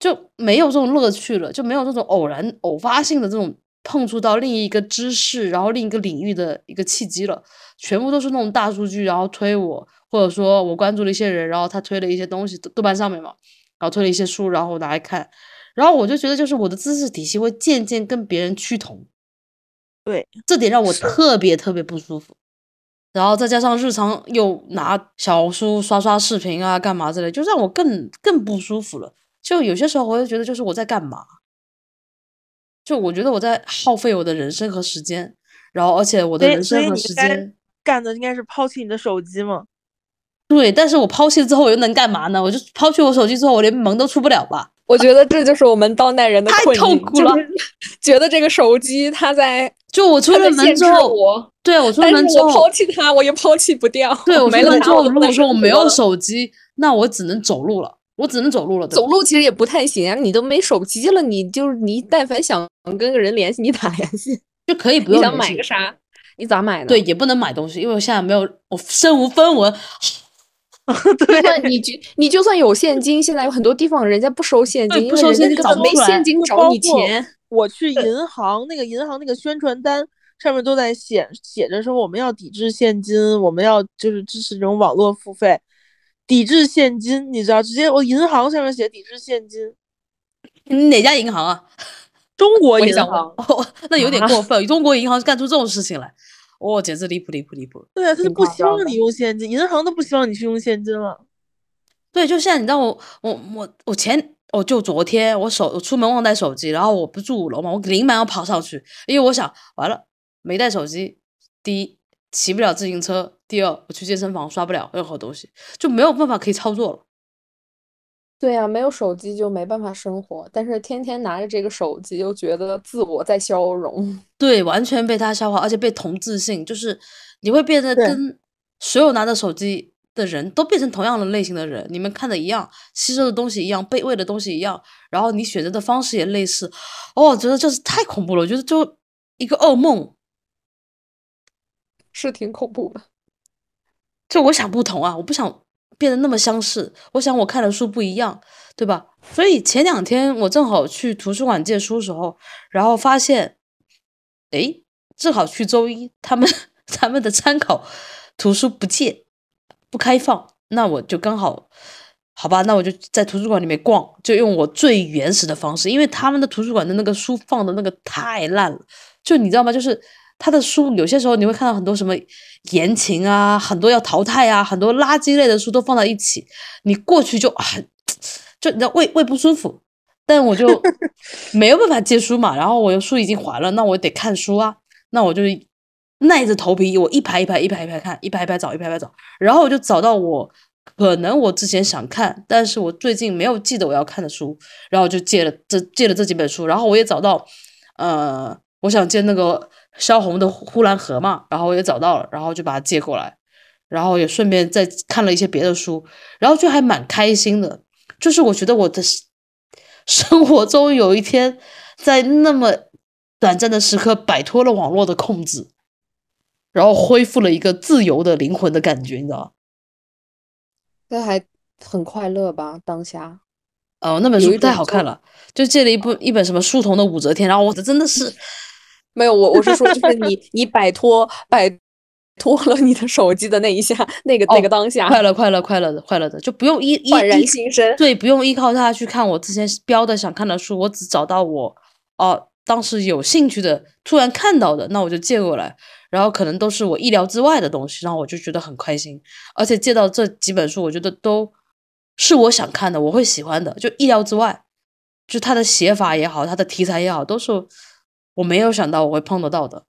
就没有这种乐趣了，就没有这种偶然偶发性的这种碰触到另一个知识，然后另一个领域的一个契机了。全部都是那种大数据，然后推我，或者说我关注了一些人，然后他推了一些东西，豆豆瓣上面嘛，然后推了一些书，然后我拿来看，然后我就觉得就是我的知识体系会渐渐跟别人趋同，对，这点让我特别特别不舒服。然后再加上日常又拿小书刷刷视频啊，干嘛之类，就让我更更不舒服了。就有些时候我会觉得，就是我在干嘛？就我觉得我在耗费我的人生和时间，然后而且我的人生和时间。干的应该是抛弃你的手机嘛。对，但是我抛弃了之后，我又能干嘛呢？我就抛弃我手机之后，我连门都出不了吧？我觉得这就是我们当代人的痛苦了 [laughs] 觉得这个手机它在就我出了门之后，我，对我出了门之后我抛，弃它，我也抛弃不掉。对我没了它，出门之后，我如果说我没有手机，那我只能走路了，我只能走路了。走路其实也不太行啊，你都没手机了，你就是你但凡想跟个人联系，你咋联系？[laughs] 就可以不用你想用买个啥？你咋买呢？对，，也不能买东西，因为我现在没有，我身无分文。[laughs] 就算你就你就算有现金，现在有很多地方人家不收现金，因为对不收现金找没现金找你钱。[laughs] 我去银行，那个银行那个宣传单上面都在写写着说我们要抵制现金，我们要就是支持这种网络付费，抵制现金，你知道，直接我银行上面写抵制现金，你哪家银行啊？[laughs] 中国银行，哦，那有点啊过分，中国银行干出这种事情来，哦，简直离谱离谱离谱。对啊，他就不希望你用现金，银行都不希望你去用现金了。对，就现在你知道我我我我前我就昨天我手我出门忘带手机，然后我不住五楼嘛，我临忙要跑上去，因为我想完了没带手机，第一骑不了自行车，第二我去健身房刷不了任何东西，就没有办法可以操作了。对呀，没有手机就没办法生活，但是天天拿着这个手机，又觉得自我在消融。[laughs] 对，完全被他消化，而且被同质性，就是你会变得跟所有拿着手机的人都变成同样的类型的人，你们看的一样，吸收的东西一样，被喂的东西一样，然后你选择的方式也类似。哦，我觉得这是太恐怖了，我觉得就一个噩梦，是挺恐怖的。就我想不同啊，我不想。变得那么相似，我想我看的书不一样，对吧？所以前两天我正好去图书馆借书时候，然后发现，哎，正好去周一，他们他们的参考图书不借不开放，那我就刚好，好吧，那我就在图书馆里面逛，就用我最原始的方式，因为他们的图书馆的那个书放的那个太烂了，就你知道吗？就是。他的书有些时候你会看到很多什么言情啊，很多要淘汰啊，很多垃圾类的书都放在一起，你过去就很，[tsk] 就你知道胃胃不舒服，但我就 [laughs] 没有办法借书嘛，然后我的书已经还了，那我得看书啊，那我就耐着头皮，我一排一排一排一排看，一排一排找，一排一排找，然后我就找到我可能我之前想看，但是我最近没有记得我要看的书，然后就借了这借了这几本书，然后我也找到，呃，我想借那个。萧红的《呼兰河》嘛，然后我也找到了，然后就把它借过来，然后也顺便再看了一些别的书，然后就还蛮开心的。就是我觉得我的 [laughs] 生活中有一天在那么短暂的时刻摆脱了网络的控制，然后恢复了一个自由的灵魂的感觉，你知道吗？那还很快乐吧？当下哦，那本书太好看了，就借了一部一本什么书童的武则天，然后我真的是。没有我，我是说，就是你，你摆脱摆脱了你的手机的那一下，那个那个当下，快乐快乐快乐的快乐的，就不用依焕然新生，对，不用依靠它去看我之前标的想看的书，我只找到我哦当时有兴趣的，突然看到的，那我就借过来，然后可能都是我意料之外的东西，然后我就觉得很开心，而且借到这几本书，我觉得都是我想看的，我会喜欢的，就意料之外，就它的写法也好，它的题材也好，都是。我没有想到我会碰得到的，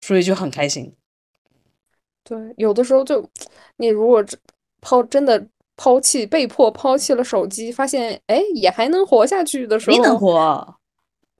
所以就很开心。对，有的时候就你如果抛真的抛弃，被迫抛弃了手机，发现哎也还能活下去的时候，能活，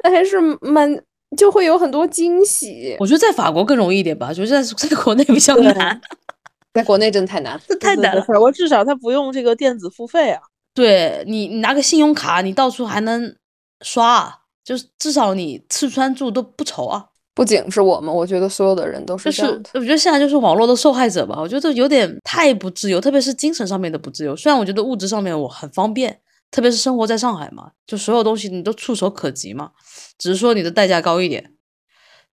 那还是蛮就会有很多惊喜。我觉得在法国更容易一点吧，就是在在国内比较难，[laughs] 在国内真的太难，这太难了。法国至少它不用这个电子付费啊，对你你拿个信用卡，你到处还能刷。就是至少你吃穿住都不愁啊！不仅是我们，我觉得所有的人都是这样的。我觉得现在就是网络的受害者吧。我觉得有点太不自由，特别是精神上面的不自由。虽然我觉得物质上面我很方便，特别是生活在上海嘛，就所有东西你都触手可及嘛，只是说你的代价高一点。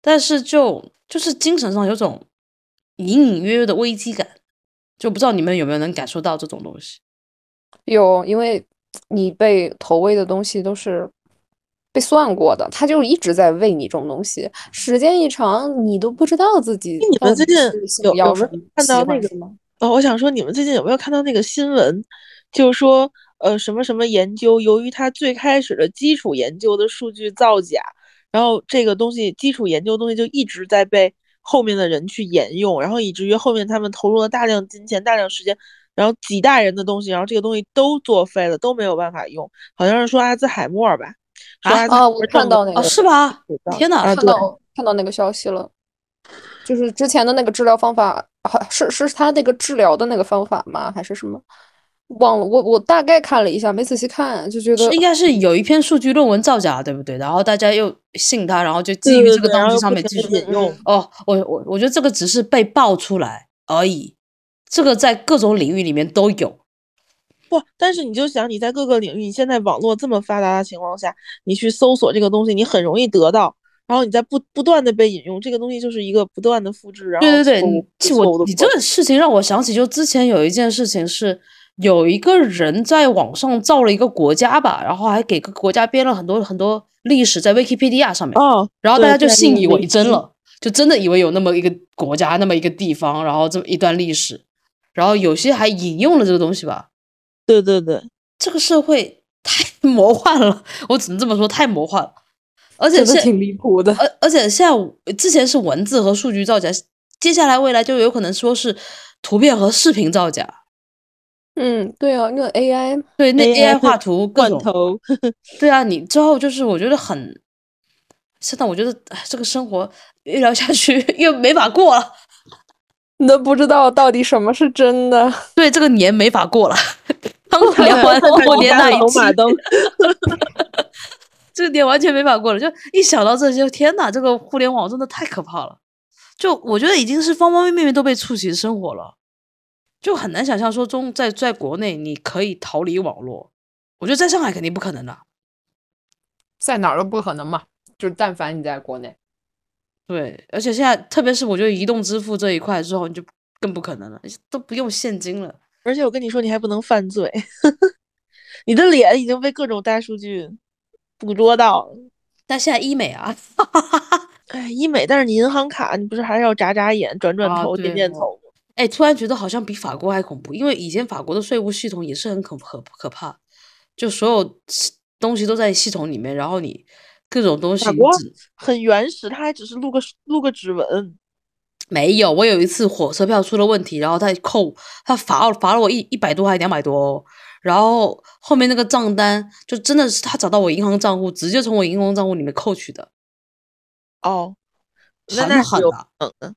但是就就是精神上有种隐隐约约的危机感，就不知道你们有没有能感受到这种东西？有，因为你被投喂的东西都是。被算过的，他就一直在喂你这种东西，时间一长，你都不知道自己。你们最近有有没有看到那个吗？哦，我想说，你们最近有没有看到那个新闻？就是说，呃，什么什么研究，由于它最开始的基础研究的数据造假，然后这个东西基础研究东西就一直在被后面的人去沿用，然后以至于后面他们投入了大量金钱、大量时间，然后几代人的东西，然后这个东西都作废了，都没有办法用。好像是说阿兹海默吧。啊！我看到那个是吧？天哪，看到看到那个消息了，就是之前的那个治疗方法，是是他那个治疗的那个方法吗？还是什么？忘了，我我大概看了一下，没仔细看，就觉得应该是有一篇数据论文造假，对不对？然后大家又信他，然后就基于这个东西上面继续引用。哦，我我我觉得这个只是被爆出来而已，这个在各种领域里面都有。不，但是你就想你在各个领域，你现在网络这么发达的情况下，你去搜索这个东西，你很容易得到，然后你在不不断的被引用，这个东西就是一个不断的复制。然后对对对，我你这个事情让我想起，就之前有一件事情是有一个人在网上造了一个国家吧，然后还给个国家编了很多很多历史在 Wikipedia 上面，哦，然后大家就信以为真了，就真的以为有那么一个国家，那么一个地方，然后这么一段历史，然后有些还引用了这个东西吧。对对对，这个社会 [laughs] 太魔幻了，我只能这么说，太魔幻了，而且是挺离谱的。而而且现在之前是文字和数据造假，接下来未来就有可能说是图片和视频造假。嗯，对啊，那个 AI，对，那 AI 画图罐头，[laughs] 对啊，你之后就是我觉得很，现在我觉得哎，这个生活越聊下去 [laughs] 越没法过了，你都不知道到底什么是真的。对，这个年没法过了。刚聊完过年那一期，红马灯，这个点完全没法过了。就一想到这些，天呐，这个互联网真的太可怕了。就我觉得已经是方方面面都被触及生活了，就很难想象说中在在国内你可以逃离网络。我觉得在上海肯定不可能的。在哪儿都不可能嘛，就是但凡你在国内，对，而且现在特别是我觉得移动支付这一块之后，你就更不可能了，都不用现金了。而且我跟你说，你还不能犯罪，[laughs] 你的脸已经被各种大数据捕捉到了。但现在医美啊，哎，医美，但是你银行卡，你不是还是要眨眨眼、转转头、啊点点头吗？哎，突然觉得好像比法国还恐怖，因为以前法国的税务系统也是很可可可怕，就所有东西都在系统里面，然后你各种东西法国很原始，它还只是录个录个指纹。没有。我有一次火车票出了问题，然后他扣他罚罚了我一一百多还两百多哦，然后后面那个账单就真的是他找到我银行账户，直接从我银行账户里面扣取的。哦，那很那是有狠的可能。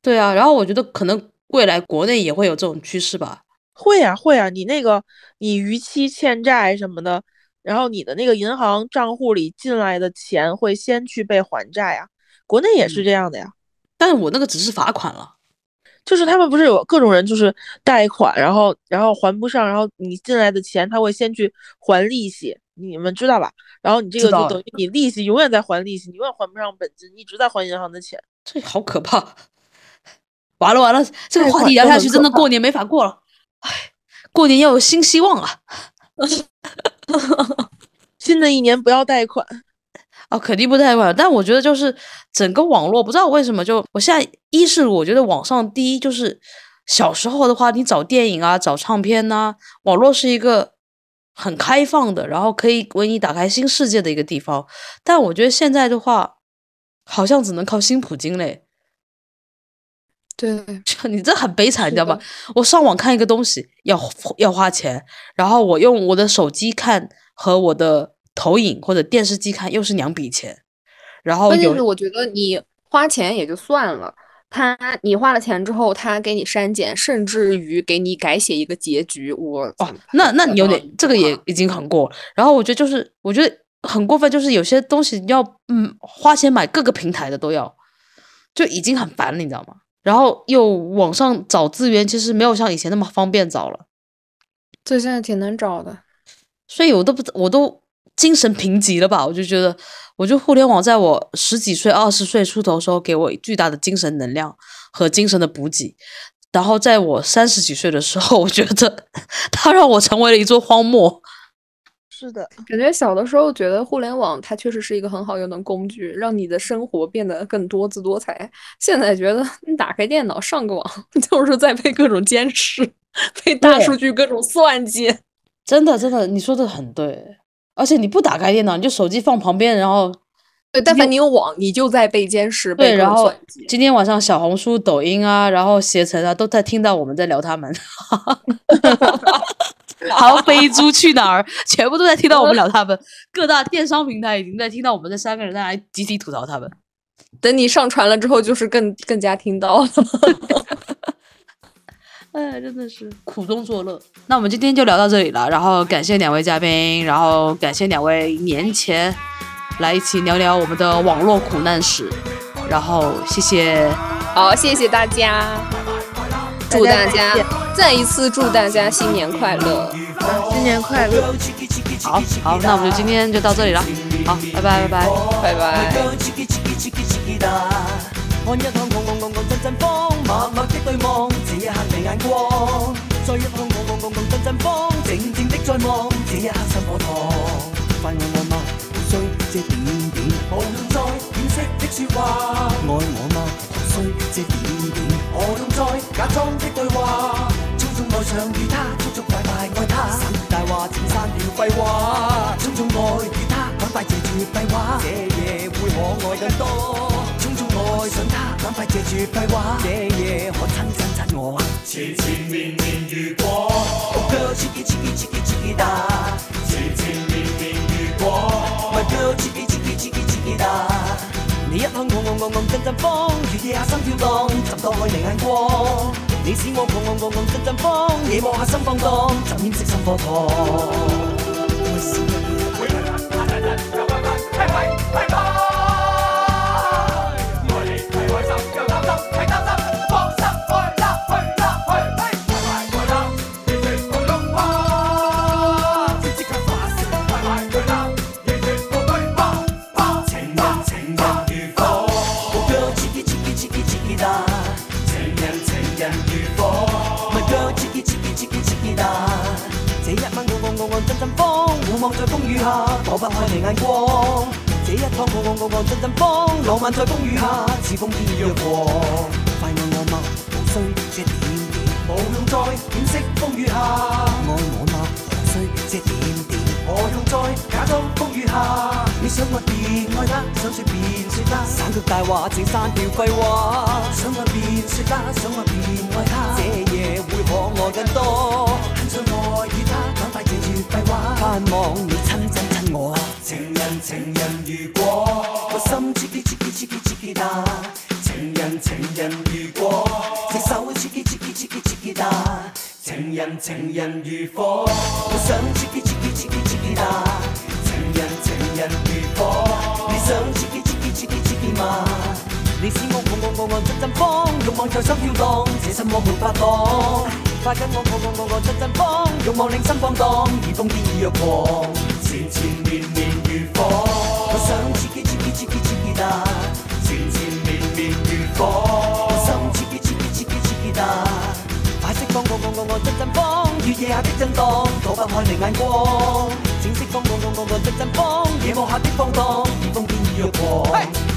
对啊，然后我觉得可能未来国内也会有这种趋势吧。会啊会啊，你那个你逾期欠债什么的，然后你的那个银行账户里进来的钱会先去被还债啊。国内也是嗯这样的呀，但是我那个只是罚款了，就是他们不是有各种人，就是贷款，然后然后还不上，然后你进来的钱他会先去还利息，你们知道吧？然后你这个就等于你利息永远在还利息，你永远还不上本金，你一直在还银行的钱。这好可怕！完了完了，这个话题聊下去，真的过年没法过了。唉，过年要有新希望啊！新的一年不要贷款，啊，肯定不太快，但我觉得就是整个网络，不知道为什么就我现在一是我觉得网上第一就是小时候的话，你找电影啊、找唱片呐、网络是一个很开放的，然后可以为你打开新世界的一个地方。但我觉得现在的话，好像只能靠新普京嘞。对，就 [laughs] 你这很悲惨，你知道吧？我上网看一个东西要要花钱，然后我用我的手机看和我的投影或者电视机看又是两笔钱，然后关键是我觉得你花钱也就算了，他你花了钱之后，他给你删减，甚至于给你改写一个结局，我哦，那那你有点这个也已经很过了。然后我觉得就是我觉得很过分，就是有些东西要嗯花钱买各个平台的都要，就已经很烦了，你知道吗？然后又网上找资源，其实没有像以前那么方便找了，这现在挺难找的。所以我都不我都精神贫瘠了吧？我就觉得，我觉得互联网在我十几岁、二十岁出头时候，给我巨大的精神能量和精神的补给。然后在我三十几岁的时候，我觉得 [laughs] 它让我成为了一座荒漠。是的，感觉小的时候觉得互联网它确实是一个很好用的工具，让你的生活变得更多姿多彩。现在觉得你打开电脑上个网，就是在被各种监视，被大数据各种算计。真的，真的，你说的很对。而且你不打开电脑，你就手机放旁边，然后对，但凡你有网，你就在被监视，对，然后。今天晚上小红书、抖音啊，然后携程啊，都在听到我们在聊他们。[laughs] 还有飞猪去哪儿，全部都在听到我们聊他们。各大电商平台已经在听到我们这三个人在来集体吐槽他们。等你上传了之后，就是更更加听到了。[laughs] 哎，真的是苦中作乐。那我们今天就聊到这里了，然后感谢两位嘉宾，然后感谢两位年前来一起聊聊我们的网络苦难史，然后谢谢。好，谢谢大家，祝大家再一次祝大家新年快乐。新年快乐！好好，那我们就今天就到这里了，好，拜拜拜拜。拜拜。默默的对望，这一刻你眼光，再一碰我我我我阵阵慌，静静的在望，这一刻心火烫，快爱我吗？需这点点，无用再掩饰的说话，爱我吗？需这点点，何用再假装的对话，匆匆爱上与他，速速快快爱他，散大话，请删掉废话，匆匆爱与他，赶快谢住废话，这夜会可爱更多。想他赶快借住廢話，這夜可亲亲亲我。前前面面如果，Oh girl，切記切記切記切記噠。前前面面如果，My girl，切記切記切記切記噠。你一向紅紅紅紅陣陣風，月夜下心跳蕩，浸到開你眼光。你使我紅紅紅紅陣陣風，夜幕下心放蕩，浸染色心課堂。雨下，躲不開你眼光。这一趟我我我我陣陣風，浪漫在风雨下，似風天若狂。快爱我嗎？無需這點點，無用再掩饰风雨下。爱我嗎？無需這點點，何用再假装风雨下？你想我便爱他，想说便说他，省卻大話，請刪掉废话。想愛便说他，想愛便爱他，这夜会可爱更多。很想愛與他，赶快記住废话，盼望你親親親我。情人情人如果，個心切記切記切記切記噠。情人情人如果，隻手切記切記切記切記噠。情人情人如火，我想切記切記切記切記噠。情人情人如火，你想切記切記切記切記嗎？你使我我我我我陣陣慌，慾望在心跳蕩，這心我沒法擋。快跟我我我我我陣陣慌，慾望令心放蕩，如瘋癲已若狂。前前面面如火，我想切記切記切記切記噠。纏纏綿綿如火，我心切記切記切記切記噠。快釋放我我我我陣陣慌，月夜下的震荡，躲不开你眼光。請釋放我我我我的阵风，夜幕下的放蕩，如瘋癲已若狂。